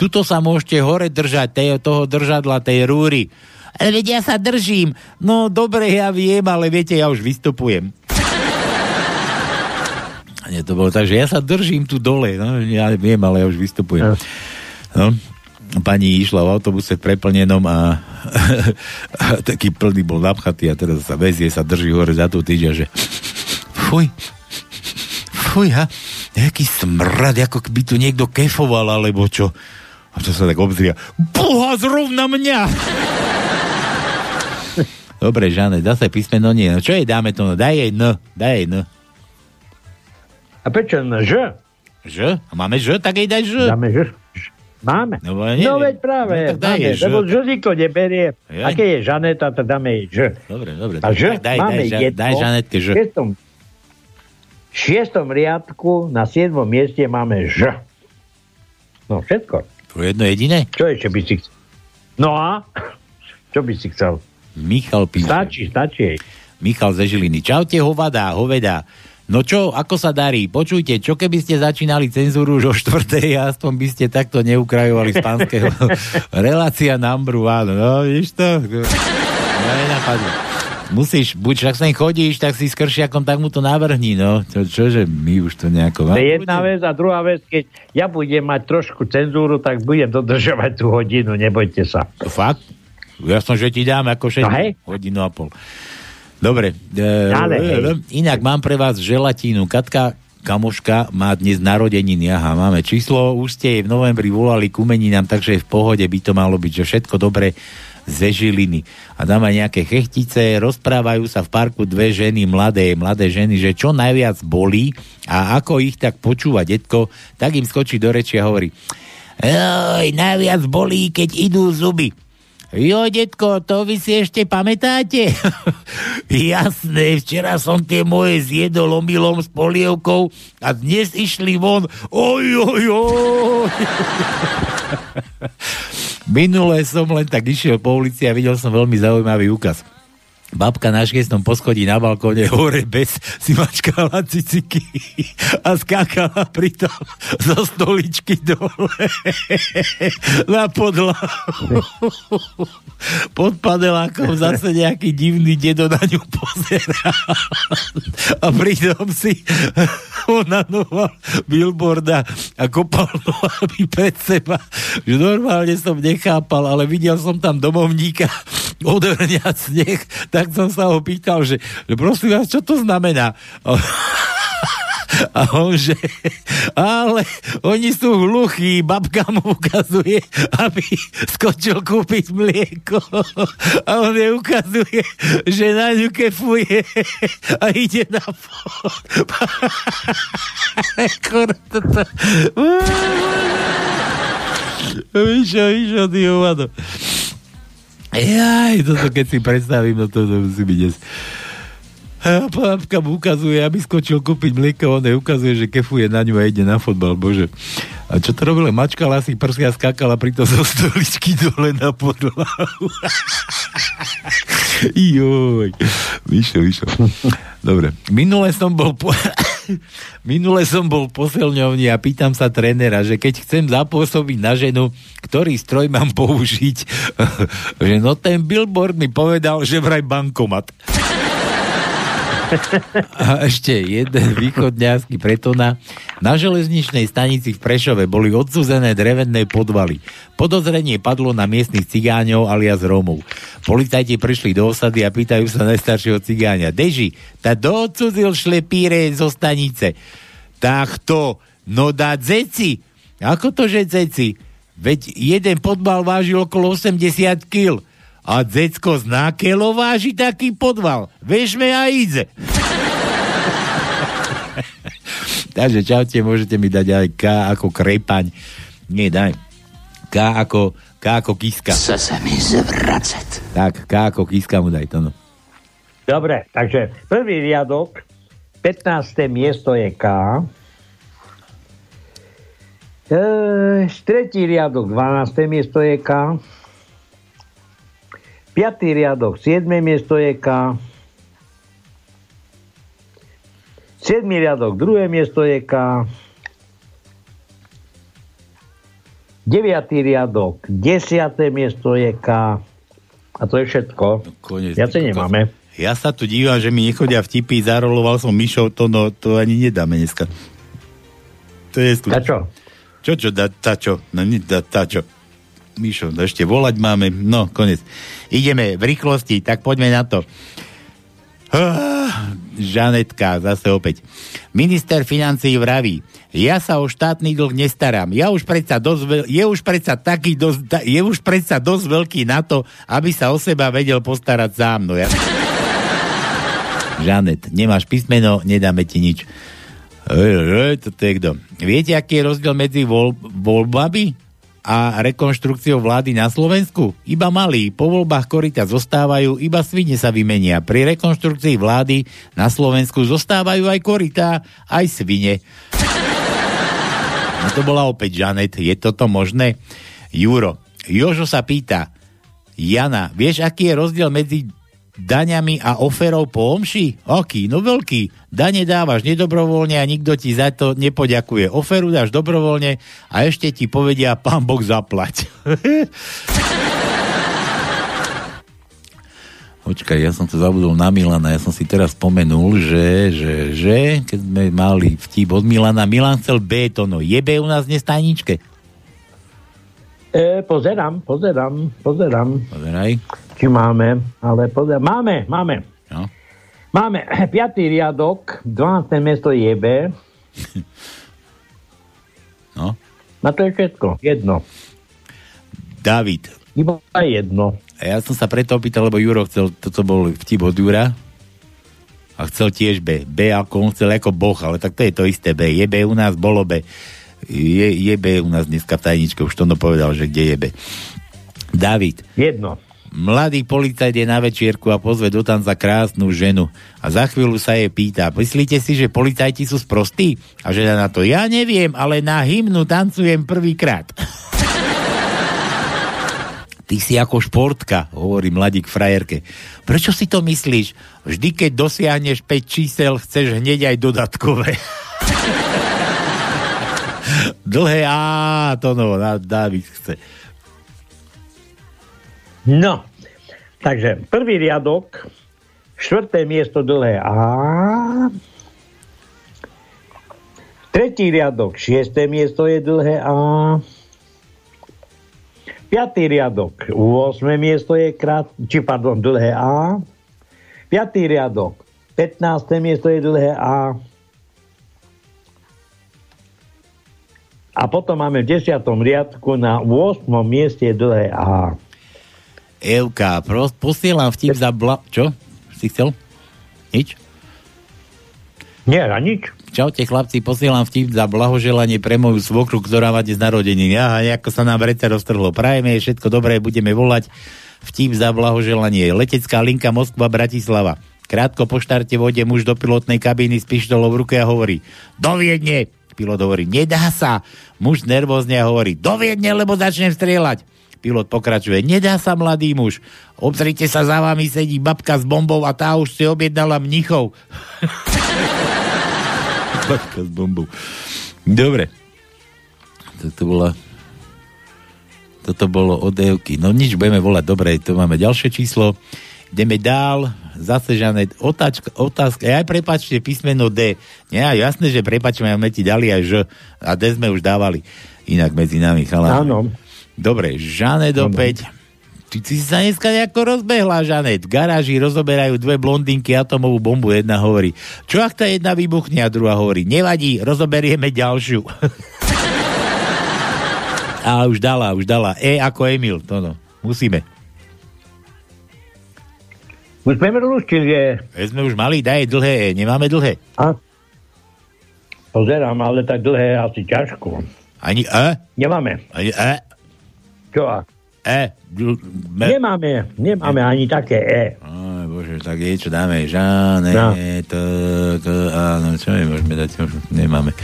tuto sa môžete hore držať, tej, toho držadla, tej rúry. Ale veď ja sa držím. No dobre, ja viem, ale viete, ja už vystupujem. Nie, to bolo tak, že ja sa držím tu dole. No, ja viem, ale ja už vystupujem. No, pani išla v autobuse preplnenom a, a taký plný bol napchatý a teraz sa vezie, sa drží hore za tú týžia, že fuj, fuj, ha, nejaký smrad, ako by tu niekto kefoval, alebo čo. A to sa tak obzria. Boha, zrovna mňa! Dobre, Žane, zase písmeno nie. No čo jej dáme to? No, daj jej N, daj jej N. A prečo N? Ž? Ž? A máme Ž? Tak jej daj Ž. Dáme Ž? Máme. No, no veď práve, no, tak daj Ž. lebo Žoziko neberie. Ja. Aké je Žaneta, to dáme jej Ž. Dobre, dobre. A Ž? tak daj, máme daj, jedno. daj Žanetke Ž. V šiestom, v šiestom riadku na siedmom mieste máme Ž. No všetko. To je jedno jediné? Čo ešte by si chcel? No a? Čo by si chcel? Michal píše. Stačí, stačí. Michal ze Žiliny. Čaute, hovada, hoveda. No čo, ako sa darí? Počujte, čo keby ste začínali cenzúru už o štvrtej, aspoň by ste takto neukrajovali z pánskeho relácia number one. No, víš to? No, nenapadlo. Musíš, buď však sem chodíš, tak si s kršiakom, tak mu to navrhni, no. Čo, čože my už to nejako... To je jedna vec a druhá vec, keď ja budem mať trošku cenzúru, tak budem dodržovať tú hodinu, nebojte sa. To fakt? Ja som, že ti dám ako všetko. No hej. Hodinu a pol. Dobre. E, Ale hej. inak mám pre vás želatínu. Katka kamoška má dnes narodeniny. Aha, máme číslo. Už ste jej v novembri volali k umeninám, takže v pohode by to malo byť, že všetko dobre ze Žiliny. A tam aj nejaké chechtice, rozprávajú sa v parku dve ženy, mladé, mladé ženy, že čo najviac bolí a ako ich tak počúva detko, tak im skočí do reči a hovorí Oj, najviac bolí, keď idú zuby. Jo, detko, to vy si ešte pamätáte? Jasné, včera som tie moje zjedol omylom s polievkou a dnes išli von. Oj, oj, oj. Minule som len tak išiel po ulici a videl som veľmi zaujímavý úkaz. Babka na škesnom poschodí na balkóne hore bez si mačkala ciciky a skákala pritom zo stoličky dole na podlahu. Pod panelákom zase nejaký divný dedo na ňu pozerá a pritom si onanoval billboarda a kopal nohami pred seba. Že normálne som nechápal, ale videl som tam domovníka odhrňať sneh, tak som sa ho pýtal, že, že prosím vás, čo to znamená? A on, že ale oni sú hluchí, babka mu ukazuje, aby skočil kúpiť mlieko. A on jej ukazuje, že na ňu kefuje a ide na víšo, ty hovado. Jaj, toto keď si predstavím, no to, to musí byť dnes. A babka mu ukazuje, aby skočil kúpiť mlieko, on jej ukazuje, že kefuje na ňu a ide na fotbal, bože. A čo to robila? Mačkala si prsia, skákala pritom zo stoličky dole na podlahu. Joj. Vyšlo, vyšlo. Dobre. Minule som bol po... Minule som bol posilňovni a pýtam sa trénera, že keď chcem zapôsobiť na ženu, ktorý stroj mám použiť, že no ten billboard mi povedal, že vraj bankomat. A ešte jeden východňarský pretona. Na železničnej stanici v Prešove boli odsúzené drevené podvaly. Podozrenie padlo na miestnych cigáňov alias Rómov. Policajti prišli do osady a pýtajú sa najstaršieho cigáňa. Deži, tá do šlepíre zo stanice. Tak to, no dá zeci. Ako to, že zeci? Veď jeden podval vážil okolo 80 kg. A decko z nákelo váži taký podval. Vežme a ide. Takže čaute, môžete mi dať aj K ako krepaň. Nie, daj. K ako, K ako kiska. Chce se mi zvracet. Tak, K ako kiska mu daj to, no. Dobre, takže prvý riadok, 15. miesto je K. E, tretí riadok, 12. miesto je K. Piatý riadok, 7. miesto je K. 7. riadok, druhé miesto je K. Deviatý riadok, desiaté miesto je K. A to je všetko. No, Konec. Viacej nemáme. Ja sa tu dívam, že mi nechodia vtipy, zaroloval som myšou, to, no, to ani nedáme dneska. To je. A čo? Čo, čo, da, tá čo? No, nie, da, tá čo? Mišo, ešte volať máme. No, konec. Ideme v rýchlosti, tak poďme na to. Žanetka, zase opäť. Minister financí vraví, ja sa o štátny dlh nestarám. Ja už predsa dosť, je už predsa taký dosť, je už predsa dosť veľký na to, aby sa o seba vedel postarať sám. No ja... Žanet, nemáš písmeno, nedáme ti nič. Ej, ej, toto je kto? Viete, aký je rozdiel medzi voľ, voľbami a rekonštrukciou vlády na Slovensku? Iba malý. Po voľbách korita zostávajú, iba svine sa vymenia. Pri rekonštrukcii vlády na Slovensku zostávajú aj korita, aj svine. No to bola opäť Žanet. Je toto možné? Juro. Jožo sa pýta. Jana, vieš, aký je rozdiel medzi daňami a oferou po omši? Aký? No veľký. Dane dávaš nedobrovoľne a nikto ti za to nepoďakuje. Oferu dáš dobrovoľne a ešte ti povedia, pán Boh zaplať. Počkaj, ja som to zabudol na Milana, ja som si teraz spomenul, že, že, že, keď sme mali vtip od Milana, Milan chcel B, to no, je B u nás dnes tajničke? E, pozerám, pozerám, pozerám. Pozeraj. Či máme, ale pozerám. Máme, máme. No. Máme 5. riadok, 12. miesto je B. No. Na to je všetko. Jedno. David. Iba jedno. A ja som sa preto opýtal, lebo Juro chcel, toto bol vtip od Jura, a chcel tiež B. B ako on chcel ako boh, ale tak to je to isté B. Je B u nás, bolo B. Je, je B u nás dneska v tajničke, už to povedal, že kde je B. David. Jedno. Mladý policajt je na večierku a pozve do tanca krásnu ženu. A za chvíľu sa jej pýta, myslíte si, že policajti sú sprostí? A žena na to, ja neviem, ale na hymnu tancujem prvýkrát. Ty si ako športka, hovorí mladík frajerke. Prečo si to myslíš? Vždy, keď dosiahneš 5 čísel, chceš hneď aj dodatkové. Dlhé A, to no, David chce. No, takže prvý riadok, štvrté miesto dlhé A, tretí riadok, šiesté miesto je dlhé A, piatý riadok, 8 miesto je krát, či pardon, dlhé A, piatý riadok, 15. miesto je dlhé A, a potom máme v 10. riadku na 8. mieste dlhé A. Evka, pros, posielam vtip za bla... Čo? Si chcel? Nič? Nie, a nič. Čaute chlapci, posielam vtip za blahoželanie pre moju svokru, ktorá má dnes narodeniny. Aha, ako sa nám vrece roztrhlo. Prajeme všetko dobré, budeme volať vtip za blahoželanie. Letecká linka Moskva-Bratislava. Krátko po štarte vode muž do pilotnej kabíny s pištolou v ruke a hovorí Do Viedne! Pilot hovorí, nedá sa. Muž nervózne hovorí, do Viedne, lebo začnem strieľať. Pilot pokračuje, nedá sa, mladý muž. Obzrite sa, za vami sedí babka s bombou a tá už si objednala mnichov. babka s bombou. Dobre. Toto bola toto bolo od Evky. No nič, budeme volať. Dobre, to máme ďalšie číslo. Ideme dál. Zase Žanet. Otáčka, otázka. Aj prepačte písmeno D. Nie, jasné, že prepačme, sme ti dali aj Ž. A D sme už dávali. Inak medzi nami, chalán. Áno. Dobre, Žanet opäť. Ty, ty si sa dneska nejako rozbehla, Žanet. V garáži rozoberajú dve blondinky atomovú bombu. Jedna hovorí, čo ak tá jedna vybuchne a druhá hovorí, nevadí, rozoberieme ďalšiu. a už dala, už dala. E ako Emil, to no. Musíme. Už sme rozlúčili, že... E sme už mali, daj dlhé E, nemáme dlhé. A? Pozerám, ale tak dlhé je asi ťažko. Ani E? Nemáme. Ani E? Čo? a? E? Dl- me- Nemáme, nemáme ani také E. Aj, bože, tak je, čo dáme? Žáne, No. to, to, áno, čo my môžeme dať? Nemáme.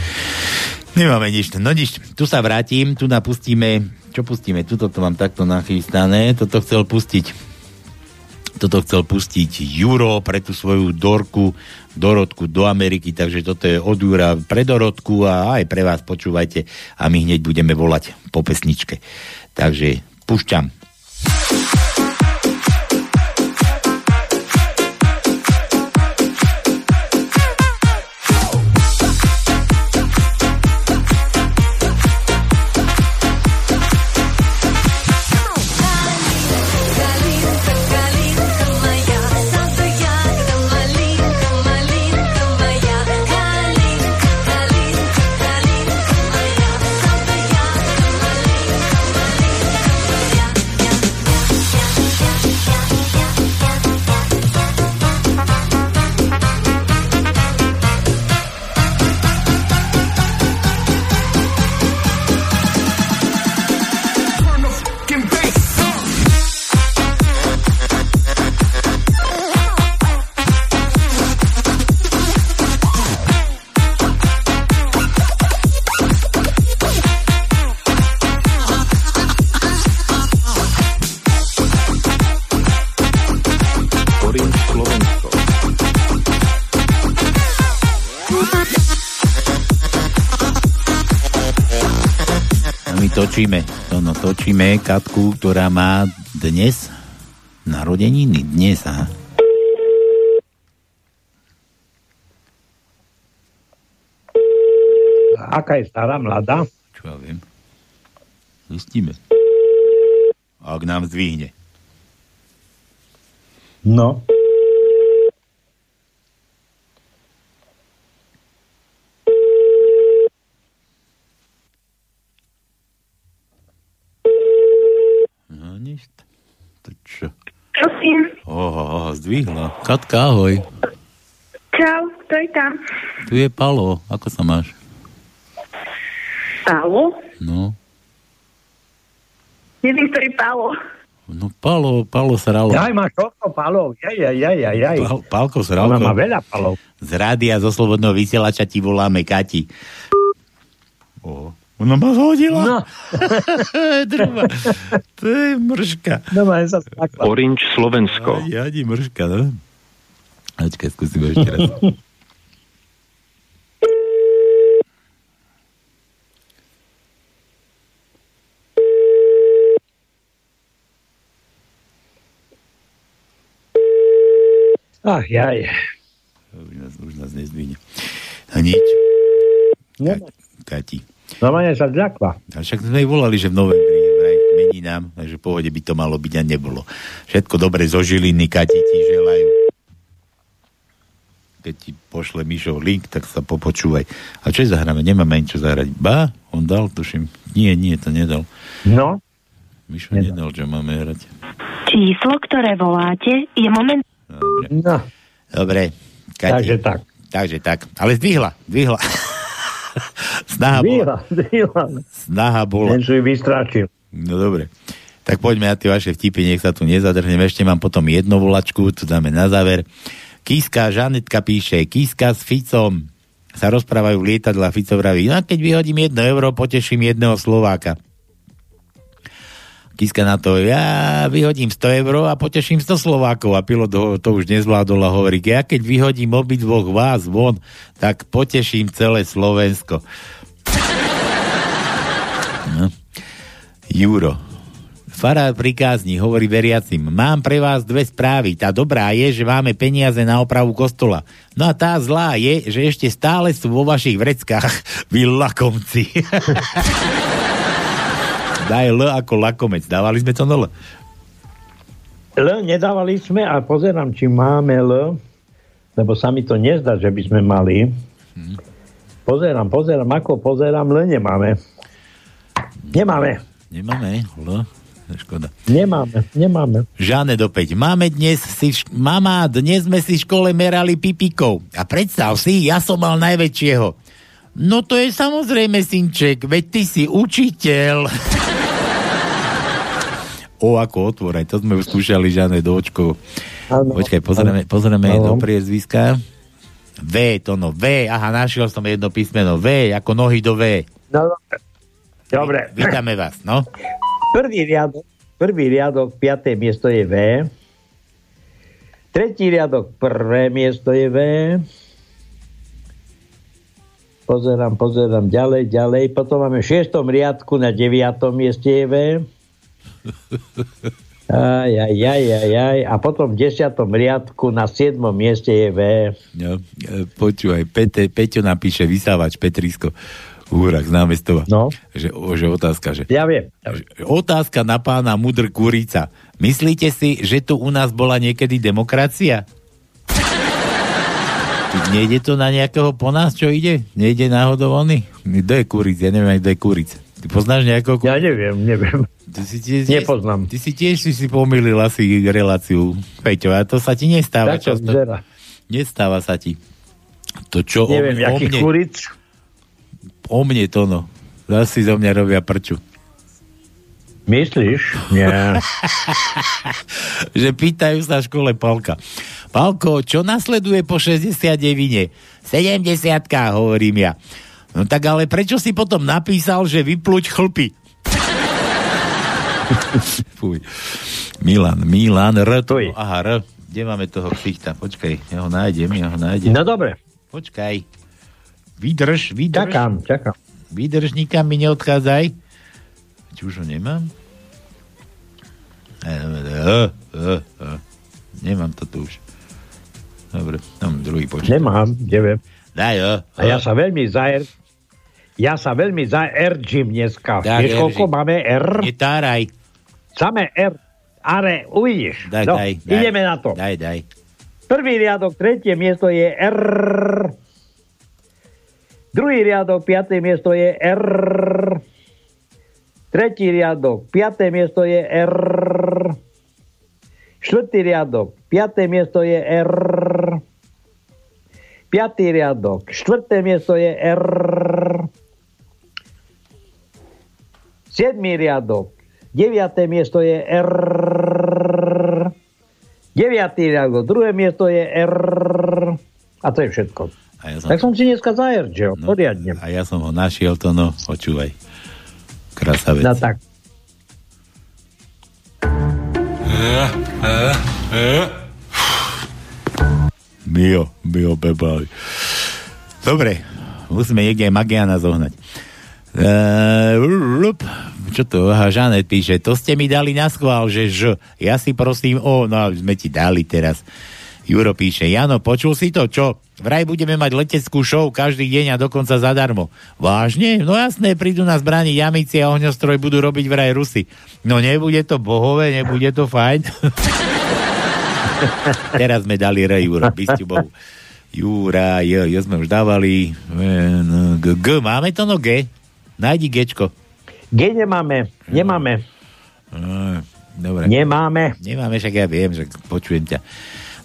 Nemáme nič. No nič, tu sa vrátim, tu napustíme, čo pustíme? Tuto to mám takto nachystané, toto chcel pustiť Toto chcel pustiť Juro pre tú svoju Dorku, Dorotku do Ameriky, takže toto je od Jura pre Dorotku a aj pre vás počúvajte a my hneď budeme volať po pesničke. Takže pušťam. Točíme, no, no, točíme Katku, ktorá má dnes narodeniny. Dnes, aha. Aká je stará, mladá? Čo ja viem. Zistíme. Ak nám zdvihne. No nič. To čo? Prosím. Oho, oho, zdvihla. Katka, ahoj. Čau, kto je tam? Tu je Palo. Ako sa máš? Palo? No. Neviem, ktorý Palo. No Palo, Palo Sralo. Jaj, máš toľko palov. Jaj, jaj, jaj, jaj, jaj. Pal, Palko Ona Sralko. má veľa palov. Z rádia zo Slobodného vysielača ti voláme Kati. O, ona ma zhodila. No. Druba. To je mržka. No, ma sa. Orange Slovensko. Aj, Jadi mržka, no. Počkaj, skúsim ešte raz. Ach, jaj. Už nás, už nás nezdvihne. A nič. Nemá. Kati. Normálne sa zľakla. A však sme jej volali, že v novembri mení nám, takže v pohode by to malo byť a nebolo. Všetko dobre zo Žiliny, Kati ti želajú. Keď ti pošle Mišov link, tak sa popočúvaj. A čo je zahráme? Nemáme ani čo zahrať. Ba? On dal, tuším. Nie, nie, to nedal. No. Mišo nedal, čo máme hrať. Číslo, ktoré voláte, je moment... Dobre. No. Dobre. Kati. Takže tak. Takže tak. Ale zdvihla, zdvihla. Snaha bola. Dvíha. Snaha bola. Len ju vystračil. No dobre. Tak poďme na tie vaše vtipy, nech sa tu nezadrhneme. Ešte mám potom jednu volačku, to dáme na záver. Kiska, Žanetka píše, Kiska s Ficom sa rozprávajú v lietadle a Fico vraví, no a keď vyhodím jedno euro, poteším jedného Slováka. Kiska na to, ja vyhodím 100 eur a poteším 100 Slovákov a pilot ho, to už nezvládol a hovorí, ja keď vyhodím obidvoch vás von, tak poteším celé Slovensko. No. Juro. Farár pri kázni hovorí veriacim, mám pre vás dve správy. Tá dobrá je, že máme peniaze na opravu kostola. No a tá zlá je, že ešte stále sú vo vašich vreckách vy lakomci. Daj L ako lakomec. Dávali sme to na L. L nedávali sme a pozerám, či máme L, lebo sa mi to nezdá, že by sme mali. Pozerám, pozerám, ako pozerám, L nemáme. Nemáme. Nemáme L. Škoda. Nemáme, nemáme. Žáne do 5. Máme dnes si, š- mama, dnes sme si v škole merali pipikov. A predstav si, ja som mal najväčšieho. No to je samozrejme, synček, veď ty si učiteľ. o, ako otvor, aj to sme už skúšali, Žáne, do očkov. Áno. Počkaj, pozrieme, pozrieme do priezviska. V, to no, V, aha, našiel som jedno písmeno, V, ako nohy do V. No, dobre. Vítame vás, no. Prvý riadok, prvý riadok, piaté miesto je V. Tretí riadok, prvé miesto je V. Pozerám, pozerám ďalej, ďalej. Potom máme v šiestom riadku na deviatom mieste je V. Aj, aj, aj, aj, aj. A potom v desiatom riadku na siedmom mieste je V. No, e, počúvaj, Pete, Peťo napíše vysávač Petrisko. Húrak z námestova. No. Že, že otázka, že... Ja viem. Že, otázka na pána Mudr Kurica. Myslíte si, že tu u nás bola niekedy demokracia? Nejde to na nejakého po nás, čo ide? Nejde náhodou ony? Kto je Kuric? Ja neviem, kto je Kuric. Ty poznáš nejakého Ja neviem, neviem. Ty si tiež, Nepoznám. Ty si tiež si, si pomýlil asi reláciu, Peťo, a to sa ti nestáva Tak to často. Nestáva sa ti. To čo Neviem, o, o jaký mne, kuric. o mne to no. Zase zo mňa robia prču. Myslíš? Nie. že pýtajú sa v škole Palka. Palko, čo nasleduje po 69? 70 hovorím ja. No tak ale prečo si potom napísal, že vypluť chlpy? Fuj. Milan, Milan, R. To, aha, R. Kde máme toho ksichta? Počkaj, ja ho nájdem, ja ho nájdem. No dobre. Počkaj. Vydrž, vydrž. Čakám, čakám. Vydrž, nikam mi neodchádzaj. Či už ho nemám? E, e, e, e. Nemám to tu už. Dobre, mám druhý počet. Nemám, neviem. Jo. A ja sa veľmi zaer... Ja sa veľmi zaerčím dneska. Tak, Vieš, koľko máme R? Netáraj. Samé R. Ale uvidíš. Daj, no, daj, daj. ideme na to. Daj, daj. Prvý riadok, tretie miesto je R. Druhý riadok, piaté miesto je R. Tretí riadok, piaté miesto je R. Štvrtý riadok, piaté miesto je R. Piatý riadok, štvrté miesto je R. Siedmý riadok, deviaté miesto je R. Deviatý riadok, druhé miesto je R. A to je všetko. A ja som, Tak som si dneska zajerčil, no, poriadne. a ja som ho našiel, to no, počúvaj. Krasavec. No tak. Mio, Mio Bebali. Dobre, musíme niekde aj Magiana zohnať. Uh, čo to? Žanet píše, to ste mi dali na schvál, že ž. Ja si prosím, o, no sme ti dali teraz. Juro píše, Jano, počul si to, čo? Vraj budeme mať leteckú show každý deň a dokonca zadarmo. Vážne? No jasné, prídu nás brániť jamici a ohňostroj budú robiť vraj Rusy. No nebude to bohové, nebude to fajn. Teraz sme dali re, Juro, bysťu Bohu. Júra, jo, jo sme už dávali. No, G, G, máme to no G? Najdi Gčko. G nemáme, nemáme. Dobre. Nemáme. Nemáme, však ja viem, že počujem ťa.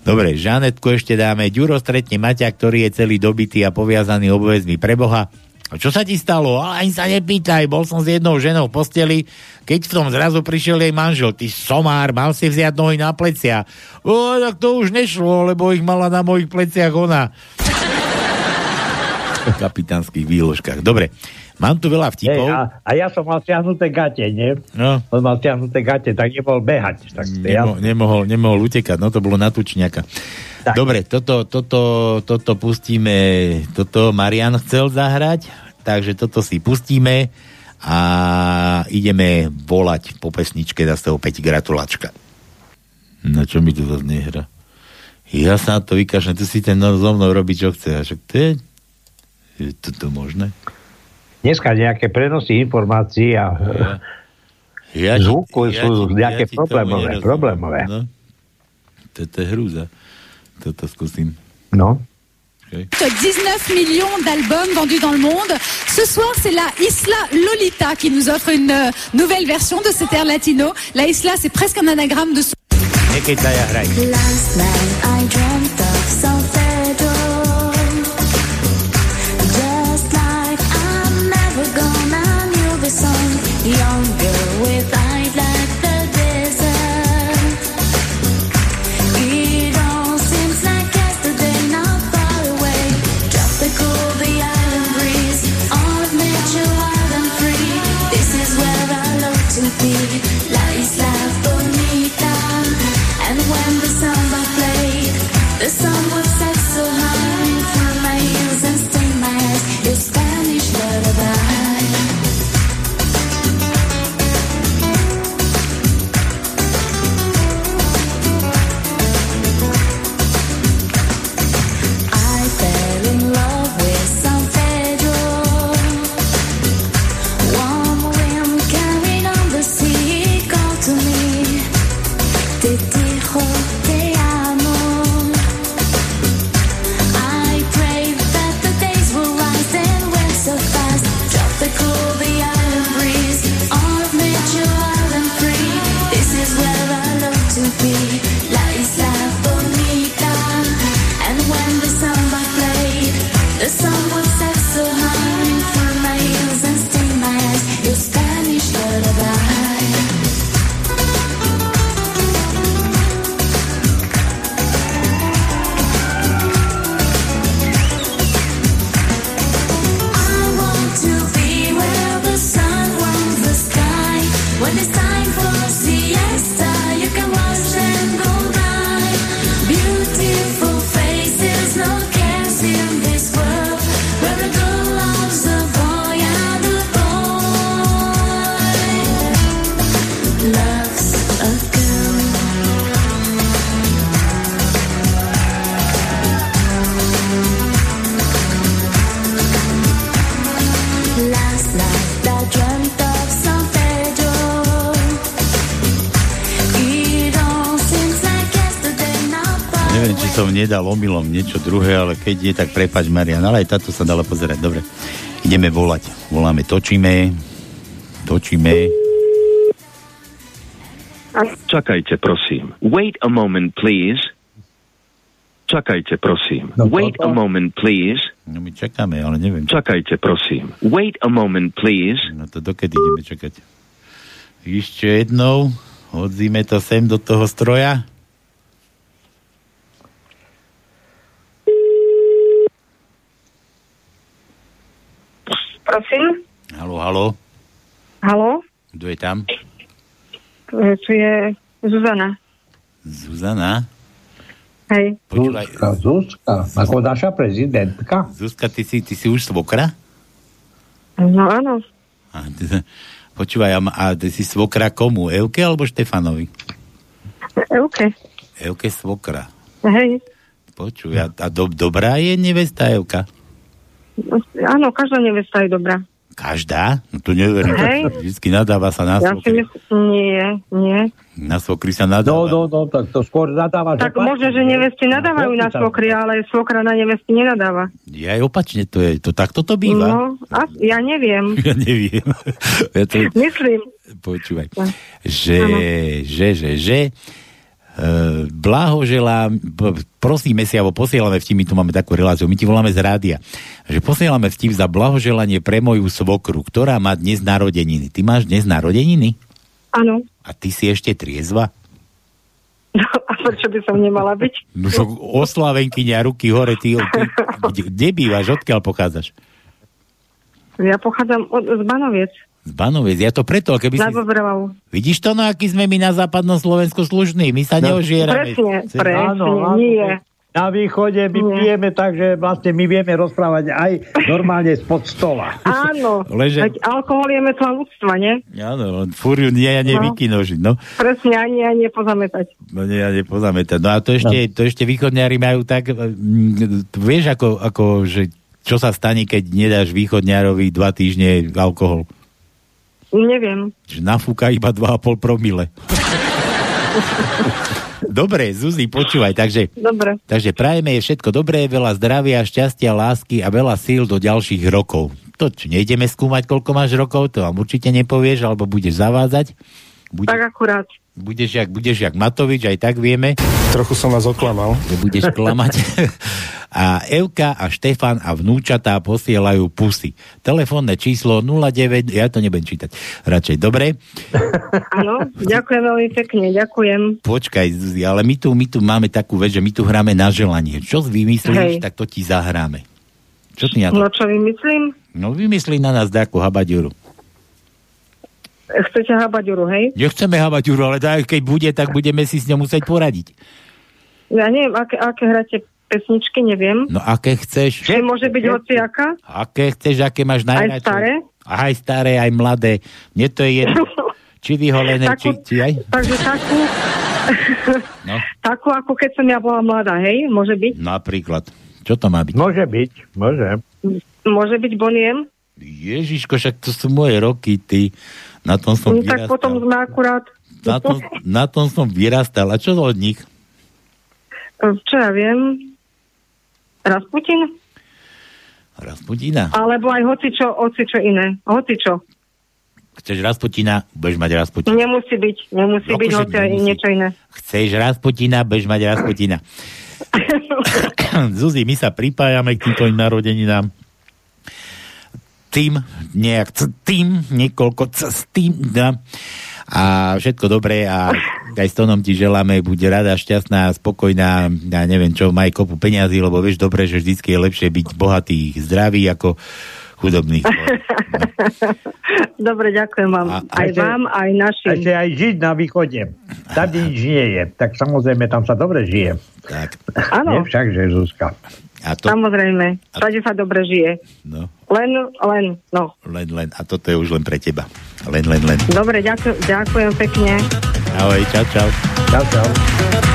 Dobre, Žanetku ešte dáme. Ďuro stretne Maťa, ktorý je celý dobitý a poviazaný obvezmi pre Boha. Čo sa ti stalo? A ani sa nepýtaj, bol som s jednou ženou v posteli, keď v tom zrazu prišiel jej manžel. Ty somár, mal si vziať nohy na plecia. O, tak to už nešlo, lebo ich mala na mojich pleciach ona. V kapitánskych výložkách. Dobre, mám tu veľa vtipov. a, a ja som mal stiahnuté gate, nie? No. On mal stiahnuté gate, tak nebol behať. Tak Nemo, nemohol, nemohol utekať, no to bolo na tučňaka. Tak. Dobre, toto, toto, toto pustíme, toto Marian chcel zahrať, takže toto si pustíme a ideme volať po pesničke zase opäť gratulačka. Na čo mi to zase nehra? Ja sa na to vykašľam, tu si ten no, so mnou robí, čo chce. A však to je, je toto možné? Dneska nejaké prenosy informácií a Ja, zvuku sú ti- nejaké tomu problémové. nerozumiem. problémové. No. Toto je hrúza. Toto skúsim. No. 19 millions d'albums vendus dans le monde. Ce soir, c'est la Isla Lolita qui nous offre une euh, nouvelle version de cet air latino. La Isla, c'est presque un anagramme de son. Omylom niečo druhé, ale keď je, tak prepač Marian, ale aj táto sa dala pozerať. Dobre, ideme volať. Voláme, točíme, točíme. Čakajte, prosím. Wait a moment, please. Čakajte, prosím. No Wait a moment, please. No my čakáme, ale neviem. Čakajte, prosím. Wait a moment, please. No to dokedy ideme čakať? Ešte jednou, hodzíme to sem do toho stroja. Prosím? Halo, halo, Halo? kto je tam? E, Tu je Zuzana. Zuzana? Hej. Počúvaj. Zuzka, Zuzka, ako naša prezidentka. Zuzka, ty si, ty si už svokra? No áno. A, ty- počúvaj, a, a ty si svokra komu? Euke alebo Štefanovi? Euke. Euke svokra. Hej. Počuj, a, a do, dobrá je nevesta Euka? Áno, každá nevesta je dobrá. Každá? No to neverím. Hej. Vždycky nadáva sa na Ja si svokry. myslím, nie, nie. Na svokry sa nadáva. No, no, no, tak to skôr nadáva, Tak možno, že nevesti nadávajú na svokry, ale svokra na nevesti nenadáva. Ja aj opačne to je. To takto to býva. No, a, ja neviem. Ja neviem. ja to, Myslím. počúvaj. Že, že, že, že, Uh, blahoželám, b- prosíme si, alebo posielame vtip, my tu máme takú reláciu, my ti voláme z rádia, že posielame vtip za blahoželanie pre moju svokru, ktorá má dnes narodeniny. Ty máš dnes narodeniny? Áno. A ty si ešte triezva? A prečo by som nemala byť? No so oslavenkyňa, ruky hore, ty, ty kde, kde bývaš, odkiaľ pochádzaš? Ja pochádzam od, z Banoviec. Banoviec, ja to preto, keby si... Vidíš to, no aký sme my na západnom Slovensku slušní, my sa No, neožierame. Presne, presne, nie. Na východe my Nie. pijeme tak, že vlastne my vieme rozprávať aj normálne spod stola. Áno, Leže- veď alkohol je metla ľudstva, nie? Áno, fúriu nie a nevykinožiť, no. Presne, ani ani nepozametať. No nie, ja nepozamätať. No a to ešte, to ešte východňári majú tak, mm, vieš ako, ako, že čo sa stane, keď nedáš východňárovi dva týždne alkohol? Neviem. Nafúka iba 2,5 promile. Dobre, Zuzi, počúvaj, takže, Dobre. takže prajeme je všetko dobré, veľa zdravia, šťastia, lásky a veľa síl do ďalších rokov. To, či nejdeme skúmať, koľko máš rokov, to vám určite nepovieš, alebo budeš zavádzať. Bude, Tak akurát. Budeš, jak, budeš jak Matovič, aj tak vieme. Trochu som vás oklamal. Že budeš klamať. a Evka a Štefan a vnúčatá posielajú pusy. Telefónne číslo 09, ja to nebudem čítať, radšej. Dobre? Áno, ďakujem veľmi pekne, ďakujem. Počkaj, Zuzi, ale my tu, my tu máme takú vec, že my tu hráme na želanie. Čo vymyslíš, Hej. tak to ti zahráme. Čo ty na to? No čo vymyslím? No vymyslí na nás nejakú habaďuru. Chcete habaďuru, hej? Nechceme habaďuru, ale daj, keď bude, tak budeme si s ňou musieť poradiť. Ja neviem, aké, aké hráte pesničky, neviem. No aké chceš? Či môže byť hociaká? Aké chceš, aké máš Aj najradšej? staré? Aj staré, aj mladé. Mne to je jedno. Či vyholené, či, Takú- či aj... Takže takú, No. takú, ako keď som ja bola mladá, hej? Môže byť? Napríklad. Čo to má byť? Môže byť, môže. Môže byť Boniem? Ježiško, však to sú moje roky, ty. Na tom som No, tak vyrastal. potom sme akurát... Na tom, na tom som vyrastal. A čo od nich? Čo ja viem? Rasputin? Rasputina. Alebo aj hocičo, hocičo iné. Hocičo. Chceš Rasputina? Budeš mať Rasputina. Nemusí byť, nemusí No, byť hoci aj niečo iné. Chceš Rasputina? Budeš mať Rasputina. Zuzi, my sa pripájame k týmto narodeninám. Tým, nejak c- tým, niekoľko c- s tým, da. a všetko dobré a aj s Tonom ti želáme, buď rada, šťastná, spokojná, ja neviem čo, maj kopu peňazí, lebo vieš dobre, že vždycky je lepšie byť bohatý, zdravý ako chudobný. Dobre, ďakujem vám. A- aj ešte- vám, aj našim. Ešte aj žiť na východe. Tam kde nič nie je. Tak samozrejme, tam sa dobre žije. Tak. Áno. Však, že Zuzka. A to... Samozrejme, všade sa dobre žije. No. Len, len, no. Len, len. A toto je už len pre teba. Len, len, len. Dobre, ďakujem, ďakujem pekne. Ahoj, čau, čau. Čau, čau.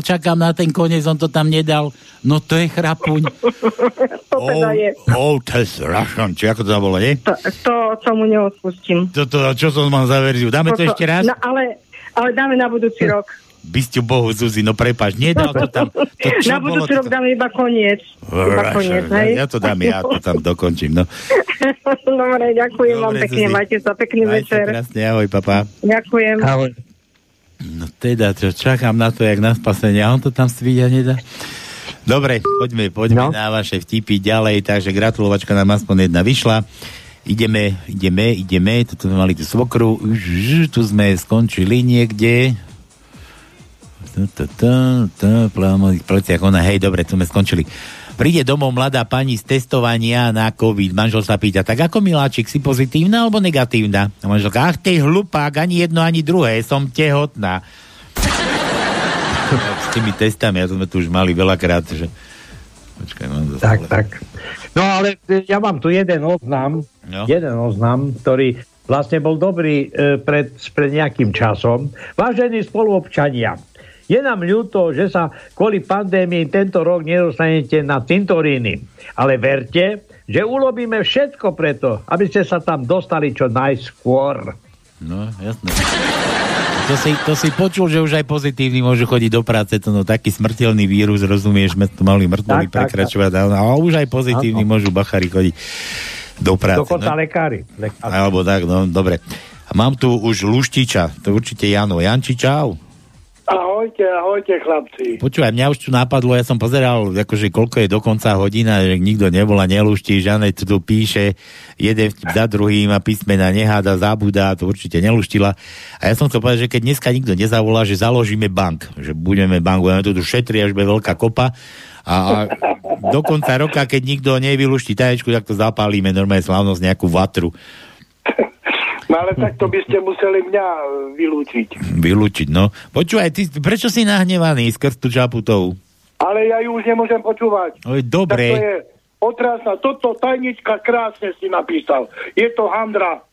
Schvál čakám na ten koniec, on to tam nedal. No to je chrapuň. To teda je. Oh, test Russian, či ako to tam bolo, nie? To, to, to mu neodpustím. Toto, čo som mal za verziu? Dáme to Toto- ešte raz? No, ale, ale dáme na budúci rok. By ste Bohu, Zuzi, no prepač, nedal to tam. To čo na budúci rok dáme iba koniec. Iba koniec, Ja, hej? ja to dám, ja to tam dokončím. No. Dobre, ďakujem vám Dobre, pekne, Zuzi. majte sa, pekný Maj sa večer. krásne, ahoj, papa. Ďakujem. No teda, čo, čakám na to, jak na spasenie. A on to tam svíja nedá. Dobre, poďme, poďme no. na vaše vtipy ďalej, takže gratulovačka nám aspoň jedna vyšla. Ideme, ideme, ideme, tu sme mali tú svokru, tu sme skončili niekde. Tu, plámových pleciach, ona, hej, dobre, tu sme skončili. Príde domov mladá pani z testovania na COVID. Manžel sa pýta, tak ako miláčik, si pozitívna alebo negatívna? A manželka, ach, ty hlupák, ani jedno, ani druhé, som tehotná. s tými testami, a to sme tu už mali veľakrát, že... Počkaj, mám to Tak, tak. No ale e, ja mám tu jeden oznam, No. jeden oznam, ktorý vlastne bol dobrý e, pred, pred nejakým časom. Vážení spoluobčania, je nám ľúto, že sa kvôli pandémii tento rok nedostanete na cintoríny. Ale verte, že urobíme všetko preto, aby ste sa tam dostali čo najskôr. No, jasné. To si, to si počul, že už aj pozitívni môžu chodiť do práce, to no taký smrteľný vírus, rozumieš, sme tu mali mŕtvoli Tak, tak, prekračovať, ale už aj pozitívni Áno. môžu bachari chodiť do práce. Dokonca no. lekári. lekári. Alebo tak, no, dobre. A mám tu už Luštiča, to určite Jano. Janči, čau. Ahojte, ahojte chlapci. Počúvaj, mňa už tu napadlo, ja som pozeral, akože koľko je dokonca hodina, že nikto nebola, neluští, Žanet tu píše, jeden za druhým a písmena neháda, zabúda, to určite neluštila. A ja som chcel povedať, že keď dneska nikto nezavolá, že založíme bank, že budeme bank, budeme tu šetri, až bude veľká kopa a, a do konca roka, keď nikto nevyluští taječku, tak to zapálime normálne slávnosť nejakú vatru No ale tak to by ste museli mňa e, vylúčiť. vylúčiť. No. Počúvaj, ty, prečo si nahnevaný skrz tú čaputovú? Ale ja ju už nemôžem počúvať. Oj, Tak to dobre. je otrasná. Toto tajnička krásne si napísal. Je to handra.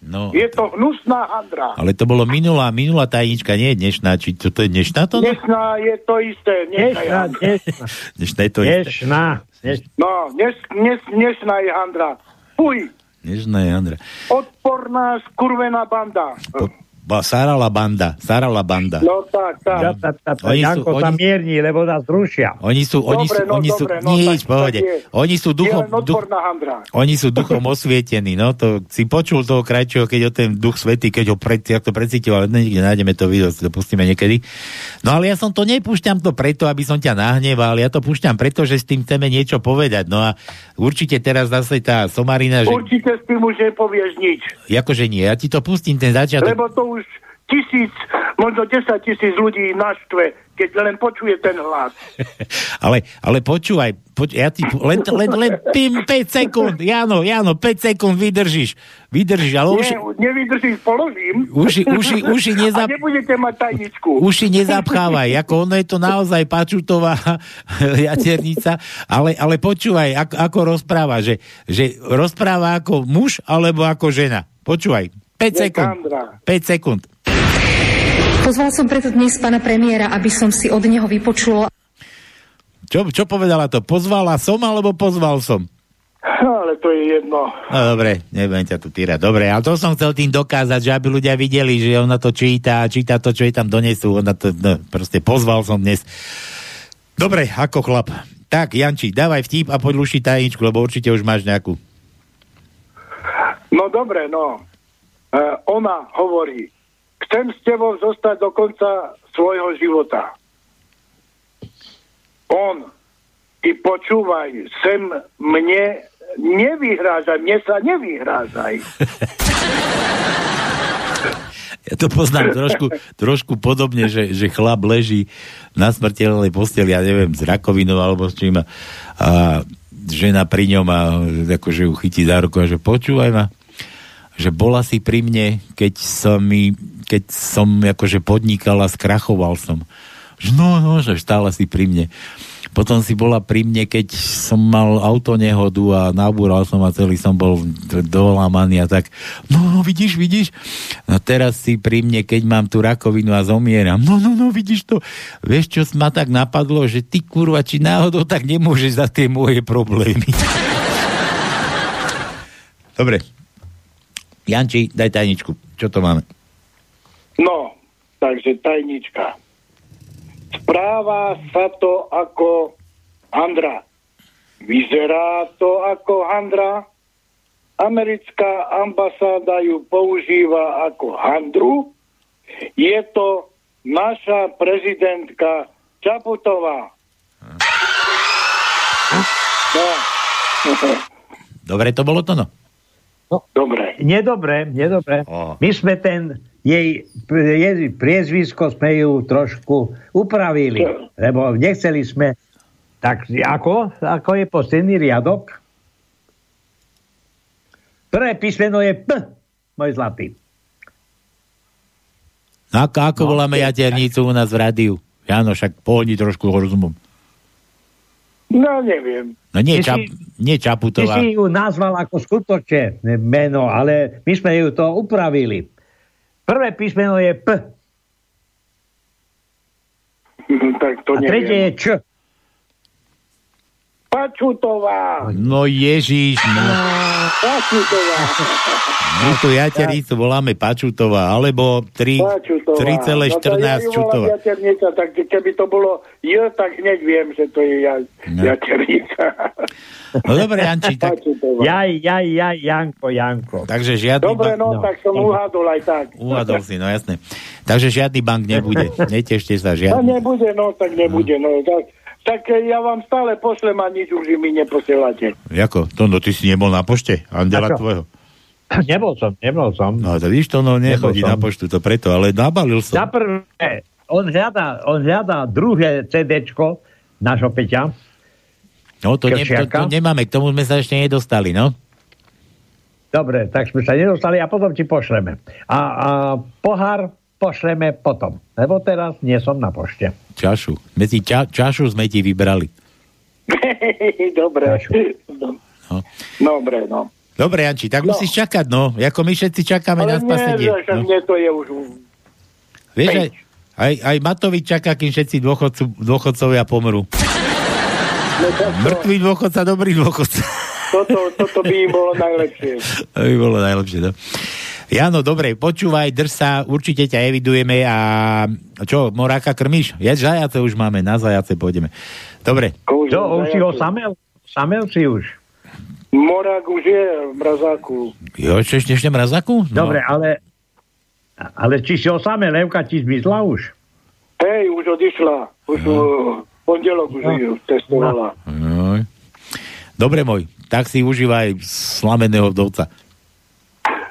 No, Je to hnusná handra. ale to bolo minulá, minulá tajnička, nie je dnešná. Či to, to je dnešná to? Dnešná je to isté. Dnešná, je handra. Dnešná je to isté. Dnešná. No, dnes, dnes, dnešná je handra. Fuj, Dnešná je Andra. odporná skurvená banda. Ba, Sarala banda, Sarala banda. No tak, tak. Oni sú- Janko sa oni- mierni, lebo nás rušia. Oni sú, oni sú, Dobre, no oni sú, dobre, no nič, tak- pohode. tak. Oni sú duchom, duch, oni sú duchom osvietení, no to si počul toho krajčieho, keď o ten duch svetý, keď ho pred, jak to precítil, ale niekde nájdeme to video, si to pustíme niekedy. No ale ja som to nepúšťam to preto, aby som ťa nahneval, ja to púšťam preto, že s tým chceme niečo povedať. No a určite teraz zase tá somarina, že Určite s tým už nepovieš nič. akože nie, ja ti to pustím ten začiatok. Lebo to už tisíc, možno 10 tisíc ľudí naštve, keď len počuje ten hlas. Ale, ale počúvaj, poč- ja ti, len, len, len pim, 5 sekúnd, Jano, Jano, 5 sekúnd vydržíš, vydržíš, ale už, Nie, nevydržím, položím. Uši- uši- uši nezap- A nebudete mať tajničku. uši nezapchávaj, ako ono je to naozaj pačutová jaternica, ale, ale počúvaj, ako, ako rozpráva, že, že rozpráva ako muž alebo ako žena. Počúvaj, 5 sekúnd, 5 sekúnd. Pozval som preto dnes pána premiéra, aby som si od neho vypočula Čo, čo povedala to? Pozvala som alebo pozval som? Ale to je jedno. No dobre, nebudem ťa tu týrať. Dobre, ale to som chcel tým dokázať, že aby ľudia videli, že ona to číta, číta to, čo jej tam donesú. Ona to, no, proste pozval som dnes. Dobre, ako chlap. Tak, Janči, dávaj vtip a poď lušiť tajničku, lebo určite už máš nejakú. No dobre, no. E, ona hovorí, chcem s tebou zostať do konca svojho života. On, ty počúvaj, sem mne nevyhrážaj, mne sa nevyhrážaj. Ja to poznám trošku, trošku podobne, že, že chlap leží na smrteľnej posteli, ja neviem, s rakovinou alebo s čím a žena pri ňom a akože ju chytí za ruku a že počúvaj ma, že bola si pri mne, keď som mi, keď som akože podnikal a skrachoval som. No, no, že stále si pri mne. Potom si bola pri mne, keď som mal auto nehodu a nabúral som a celý som bol d- dolámaný a tak. No, no, vidíš, vidíš? No teraz si pri mne, keď mám tú rakovinu a zomieram. No, no, no, vidíš to? Vieš, čo ma tak napadlo, že ty kurva, či náhodou tak nemôžeš za tie moje problémy. Dobre. Janči, daj tajničku. Čo to máme? No, takže tajnička. Správa sa to ako handra. Vyzerá to ako handra. Americká ambasáda ju používa ako handru. Je to naša prezidentka Čaputová. No. Dobre, to bolo to, no. Dobre. Nedobre, nedobre. My sme ten jej, jej priezvisko sme ju trošku upravili, lebo nechceli sme tak ako? Ako je posledný riadok? Prvé písmeno je P, môj zlatý. No, ako, ako no, voláme jaternicu u nás v rádiu? Áno, však pohni trošku rozumom. No, neviem. No nie, Ty si- nie Ty Čaputová. si ju nazval ako skutočne meno, ale my sme ju to upravili. Prvé písmeno je P tak to a tretie je Č. Pačutová. No Ježiš, no, Pačutová. my tu jaternicu voláme Pačutová, alebo 3, Pačutová. 3,14 no to ja Čutová. jaternica, tak keby to bolo J, tak hneď viem, že to je ja, No. jaternica. No dobre, Janči, tak, Jaj, jaj, jaj, Janko, Janko. takže žiadny Dobre, bank... no, tak som uhádol aj tak. Uhádol si, no jasné. Takže žiadny bank nebude. Netešte sa, No žiadny. nebude, no, tak nebude, no. Tak, tak ja vám stále pošlem a nič už mi neposielate. Jako? To, no ty si nebol na pošte? Andela tvojho. Nebol som, nebol som. No to víš, to no nechodí na poštu, to preto, ale nabalil Za som. prvé, on hľadá, on hľadá druhé CDčko nášho Peťa. No to, ne, to, to nemáme, k tomu sme sa ešte nedostali, no. Dobre, tak sme sa nedostali a potom ti pošleme. A, a pohár pošleme potom, lebo teraz nie som na pošte. Čašu. Medzi ča, čašu sme ti vybrali. Dobre. No. Dobre, no. Dobre, Janči, tak No. musíš čakať, no. Ako my všetci čakáme Ale na nie, spasenie. že No. mne to je už... Vieš, aj, aj, aj Matovič čaká, kým všetci dôchodcu, dôchodcovia pomrú. No, Mŕtvý dôchodca, dobrý dôchodca. toto, toto by im bolo najlepšie. To by bolo najlepšie, no. Jano, dobre, počúvaj, drž sa, určite ťa evidujeme a čo, moráka krmíš? Ja zajace už máme, na zajace pôjdeme. Dobre. Čo, už si ho samel? Samel si už? Morák už je v mrazáku. Jo, čo ešte ešte mrazaku? No. Dobre, ale, ale či si ho samel, Levka ti zmizla už? Hej, už odišla. Už no. v pondelok už ju testovala. No. Dobre, môj, tak si užívaj slameného vdovca.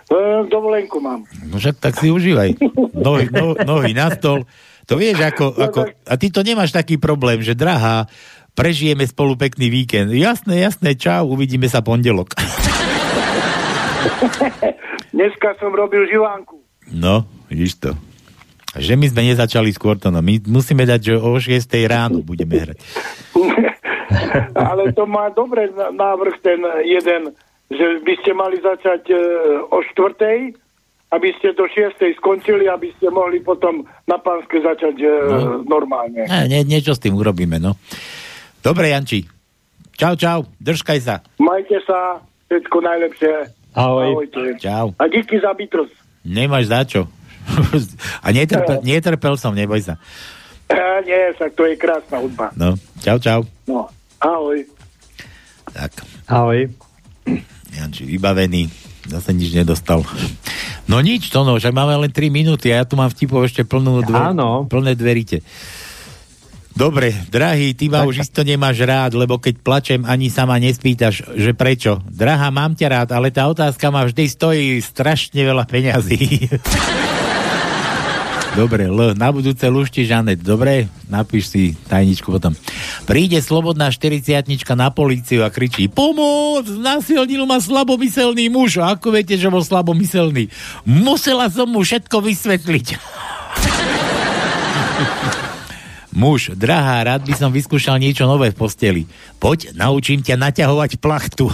E, dovolenku mám. No však tak si užívaj. Nohy, no, nohy na stol. To vieš, ako, ako, a ty to nemáš taký problém, že drahá, prežijeme spolu pekný víkend. Jasné, jasné, čau, uvidíme sa pondelok. Dneska som robil živánku. No, vidíš to. Že my sme nezačali skôr to, no my musíme dať, že o 6 ráno budeme hrať. Ale to má dobre na- návrh ten jeden, že by ste mali začať e, o štvrtej, aby ste do šiestej skončili, aby ste mohli potom na pánske začať e, No. normálne. A, nie, niečo s tým urobíme, no. Dobre, Janči. Čau, čau, držkaj sa. Majte sa, všetko najlepšie. Ahoj. Ahojte. Čau. A díky za bytosť. Nemáš za čo. A netrpel, netrpel som, neboj sa. E, nie, tak to je krásna hudba. No, čau, čau. No, ahoj. Tak. Ahoj. Janči, vybavený. Zase nič nedostal. No nič, to no, že máme len 3 minúty a ja tu mám vtipov ešte plnú dve, Áno. plné dverite. Dobre, drahý, ty ma už isto nemáš rád, lebo keď plačem, ani sa ma nespýtaš, že prečo. Drahá, mám ťa rád, ale tá otázka ma vždy stojí strašne veľa peňazí. Dobre, L, na budúce lušti Žanet, dobre? Napíš si tajničku potom. Príde slobodná 40 na políciu a kričí Pomoc! Nasilnil ma slabomyselný muž. A ako viete, že bol slabomyselný? Musela som mu všetko vysvetliť. Muž, drahá, rád by som vyskúšal niečo nové v posteli. Poď, naučím ťa naťahovať plachtu.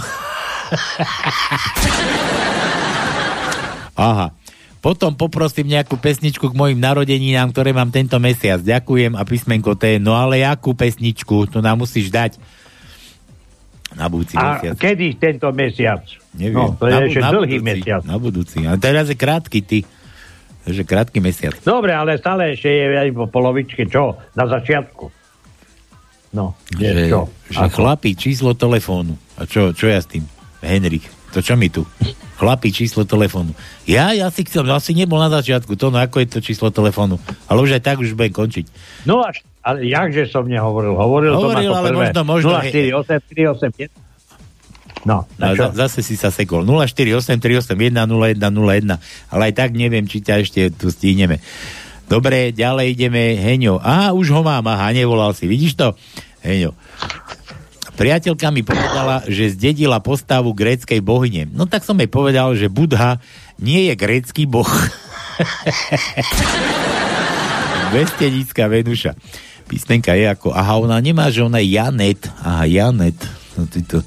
Aha. Potom poprosím nejakú pesničku k mojim narodeninám, ktoré mám tento mesiac. Ďakujem a písmenko T. No ale akú pesničku? To nám musíš dať. Na budúci A mesiac. kedy tento mesiac? Neviem. No, to je Na ešte na dlhý budúci, mesiac. Na budúci. A teraz je krátky, ty. Takže krátky mesiac. Dobre, ale stále ešte je aj po polovičke. Čo? Na začiatku. No, že, čo? že chlapí číslo telefónu. A čo, čo ja s tým? Henrik, to čo mi tu? Chlapí číslo telefónu. Ja, ja si chcel, asi nebol na začiatku, to no ako je to číslo telefónu. Ale už aj tak už budem končiť. No až, ale jakže som nehovoril? Hovoril, Hovoril, som ako ale prvé. možno- možno- 048 381. No, čo? za, zase si sa sekol. 0483810101, ale aj tak neviem, či ťa ešte tu stihneme. Dobre, ďalej ideme. Heňo. Á, už ho mám. Aha, nevolal si. Vidíš to? Heňo. Priateľka mi povedala, že zdedila postavu gréckej bohyne. No tak som jej povedal, že Budha nie je grécky boh. Vestenická Venuša. Písmenka je ako, aha, ona nemá, že ona je Janet. Aha, Janet. No ty to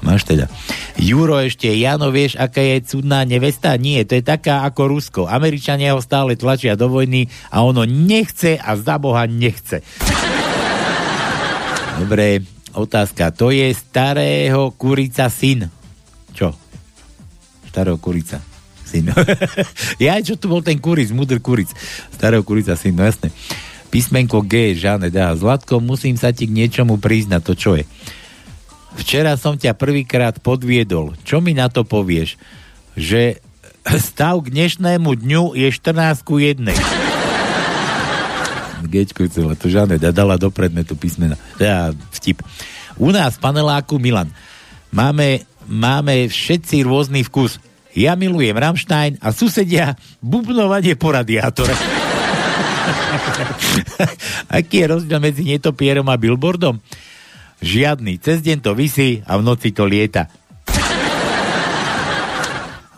máš teda. Juro ešte, Jano, vieš, aká je cudná nevesta? Nie, to je taká ako Rusko. Američania ho stále tlačia do vojny a ono nechce a za Boha nechce. Dobre, otázka. To je starého kurica syn. Čo? Starého kurica. Syn. ja, čo tu bol ten kuric, mudr kuric. Starého kurica syn, no jasné. Písmenko G, Žane, dá. Zlatko, musím sa ti k niečomu priznať, to čo je? Včera som ťa prvýkrát podviedol. Čo mi na to povieš? Že stav k dnešnému dňu je 14 ku 1. Gečko celé, to Žane dala do predmetu písmena. Teda vtip. U nás v paneláku Milan máme, máme všetci rôzny vkus. Ja milujem Rammstein a susedia bubnovanie po radiátore. Aký je rozdiel medzi netopierom a billboardom? Žiadny. Cez deň to visí a v noci to lieta.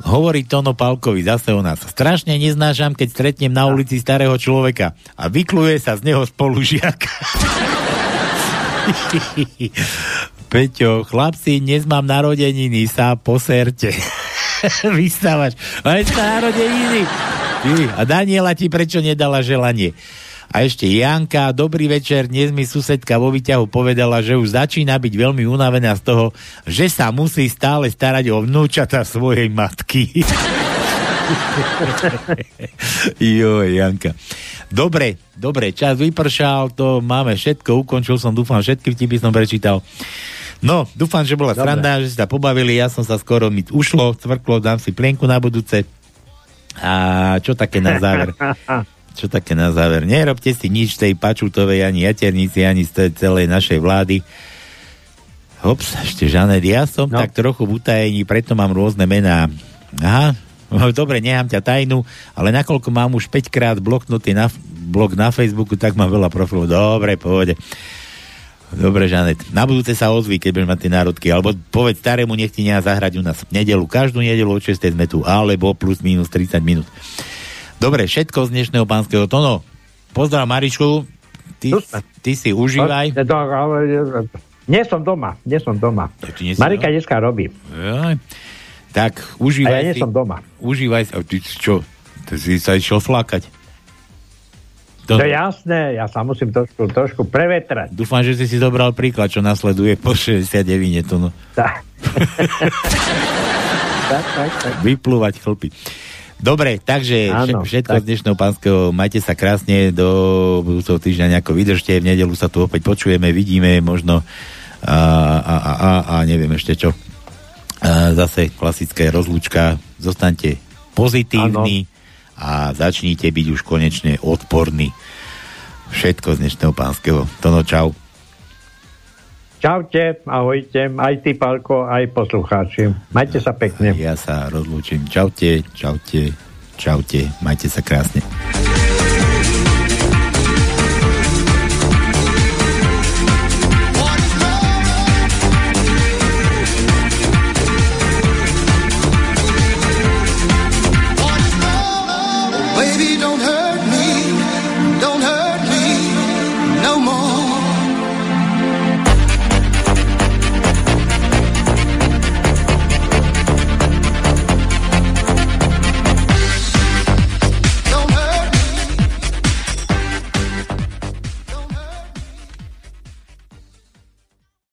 Hovorí Tono Palkovi zase o nás. Strašne neznášam, keď stretnem na ulici starého človeka a vykluje sa z neho spolužiak. Peťo, chlapci, dnes mám narodeniny, sa poserte. Vystávaš. Ale narodeniny. Ty, a Daniela ti prečo nedala želanie? A ešte Janka, dobrý večer, dnes mi susedka vo výťahu povedala, že už začína byť veľmi unavená z toho, že sa musí stále starať o vnúčata svojej matky. jo, Janka. Dobre, dobre, čas vypršal, to máme všetko, ukončil som, dúfam, všetky vtipy som prečítal. No, dúfam, že bola Dobre. sranda, že sa pobavili, ja som sa skoro mi ušlo, cvrklo, dám si plienku na budúce. A čo také na záver? Čo také na záver? Nerobte si nič tej Pačutovej, ani Jaternici, ani z tej celej našej vlády. Hops, ešte Žanet, ja som no. tak trochu v utajení, preto mám rôzne mená. Aha, dobre, nechám ťa tajnu, ale nakoľko mám už 5 krát bloknutý na, blog na Facebooku, tak mám veľa profilov. Dobre, pôjde. Dobre, Žanet. Na budúce sa ozví, keď budeš mať tie národky. Alebo povedz starému, nech ti nechá zahrať u nás nedelu. Každú nedelu od 6. sme tu. Alebo plus minus 30 minút. Dobre, všetko z dnešného pánskeho tono. Pozdrav Marišku. Ty, ty si užívaj. Nie som doma, nie som doma. Marika dneska robí. Jaj. Tak, A užívaj ja nie si. som doma. Užívaj si. A ty čo? Ty si sa išiel flakať. To je jasné, ja sa musím trošku, trošku prevetrať. Dúfam, že si si dobral príklad, čo nasleduje po 69 to no. Tak. tak, tak, tak. Vyplúvať chlpy. Dobre, takže Áno, všetko tak. z dnešného pánskeho. Majte sa krásne, do budúceho týždňa nejako vydržte. V nedelu sa tu opäť počujeme, vidíme, možno a, a, a, a, a neviem ešte čo. A zase klasická rozlúčka. Zostaňte pozitívni a začnite byť už konečne odporní. Všetko z dnešného pánskeho. Tono, čau. Čaute, ahojte, aj ty, Palko, aj poslucháči. Majte sa pekne. Ja sa rozlúčim. Čaute, čaute, čaute. Majte sa krásne.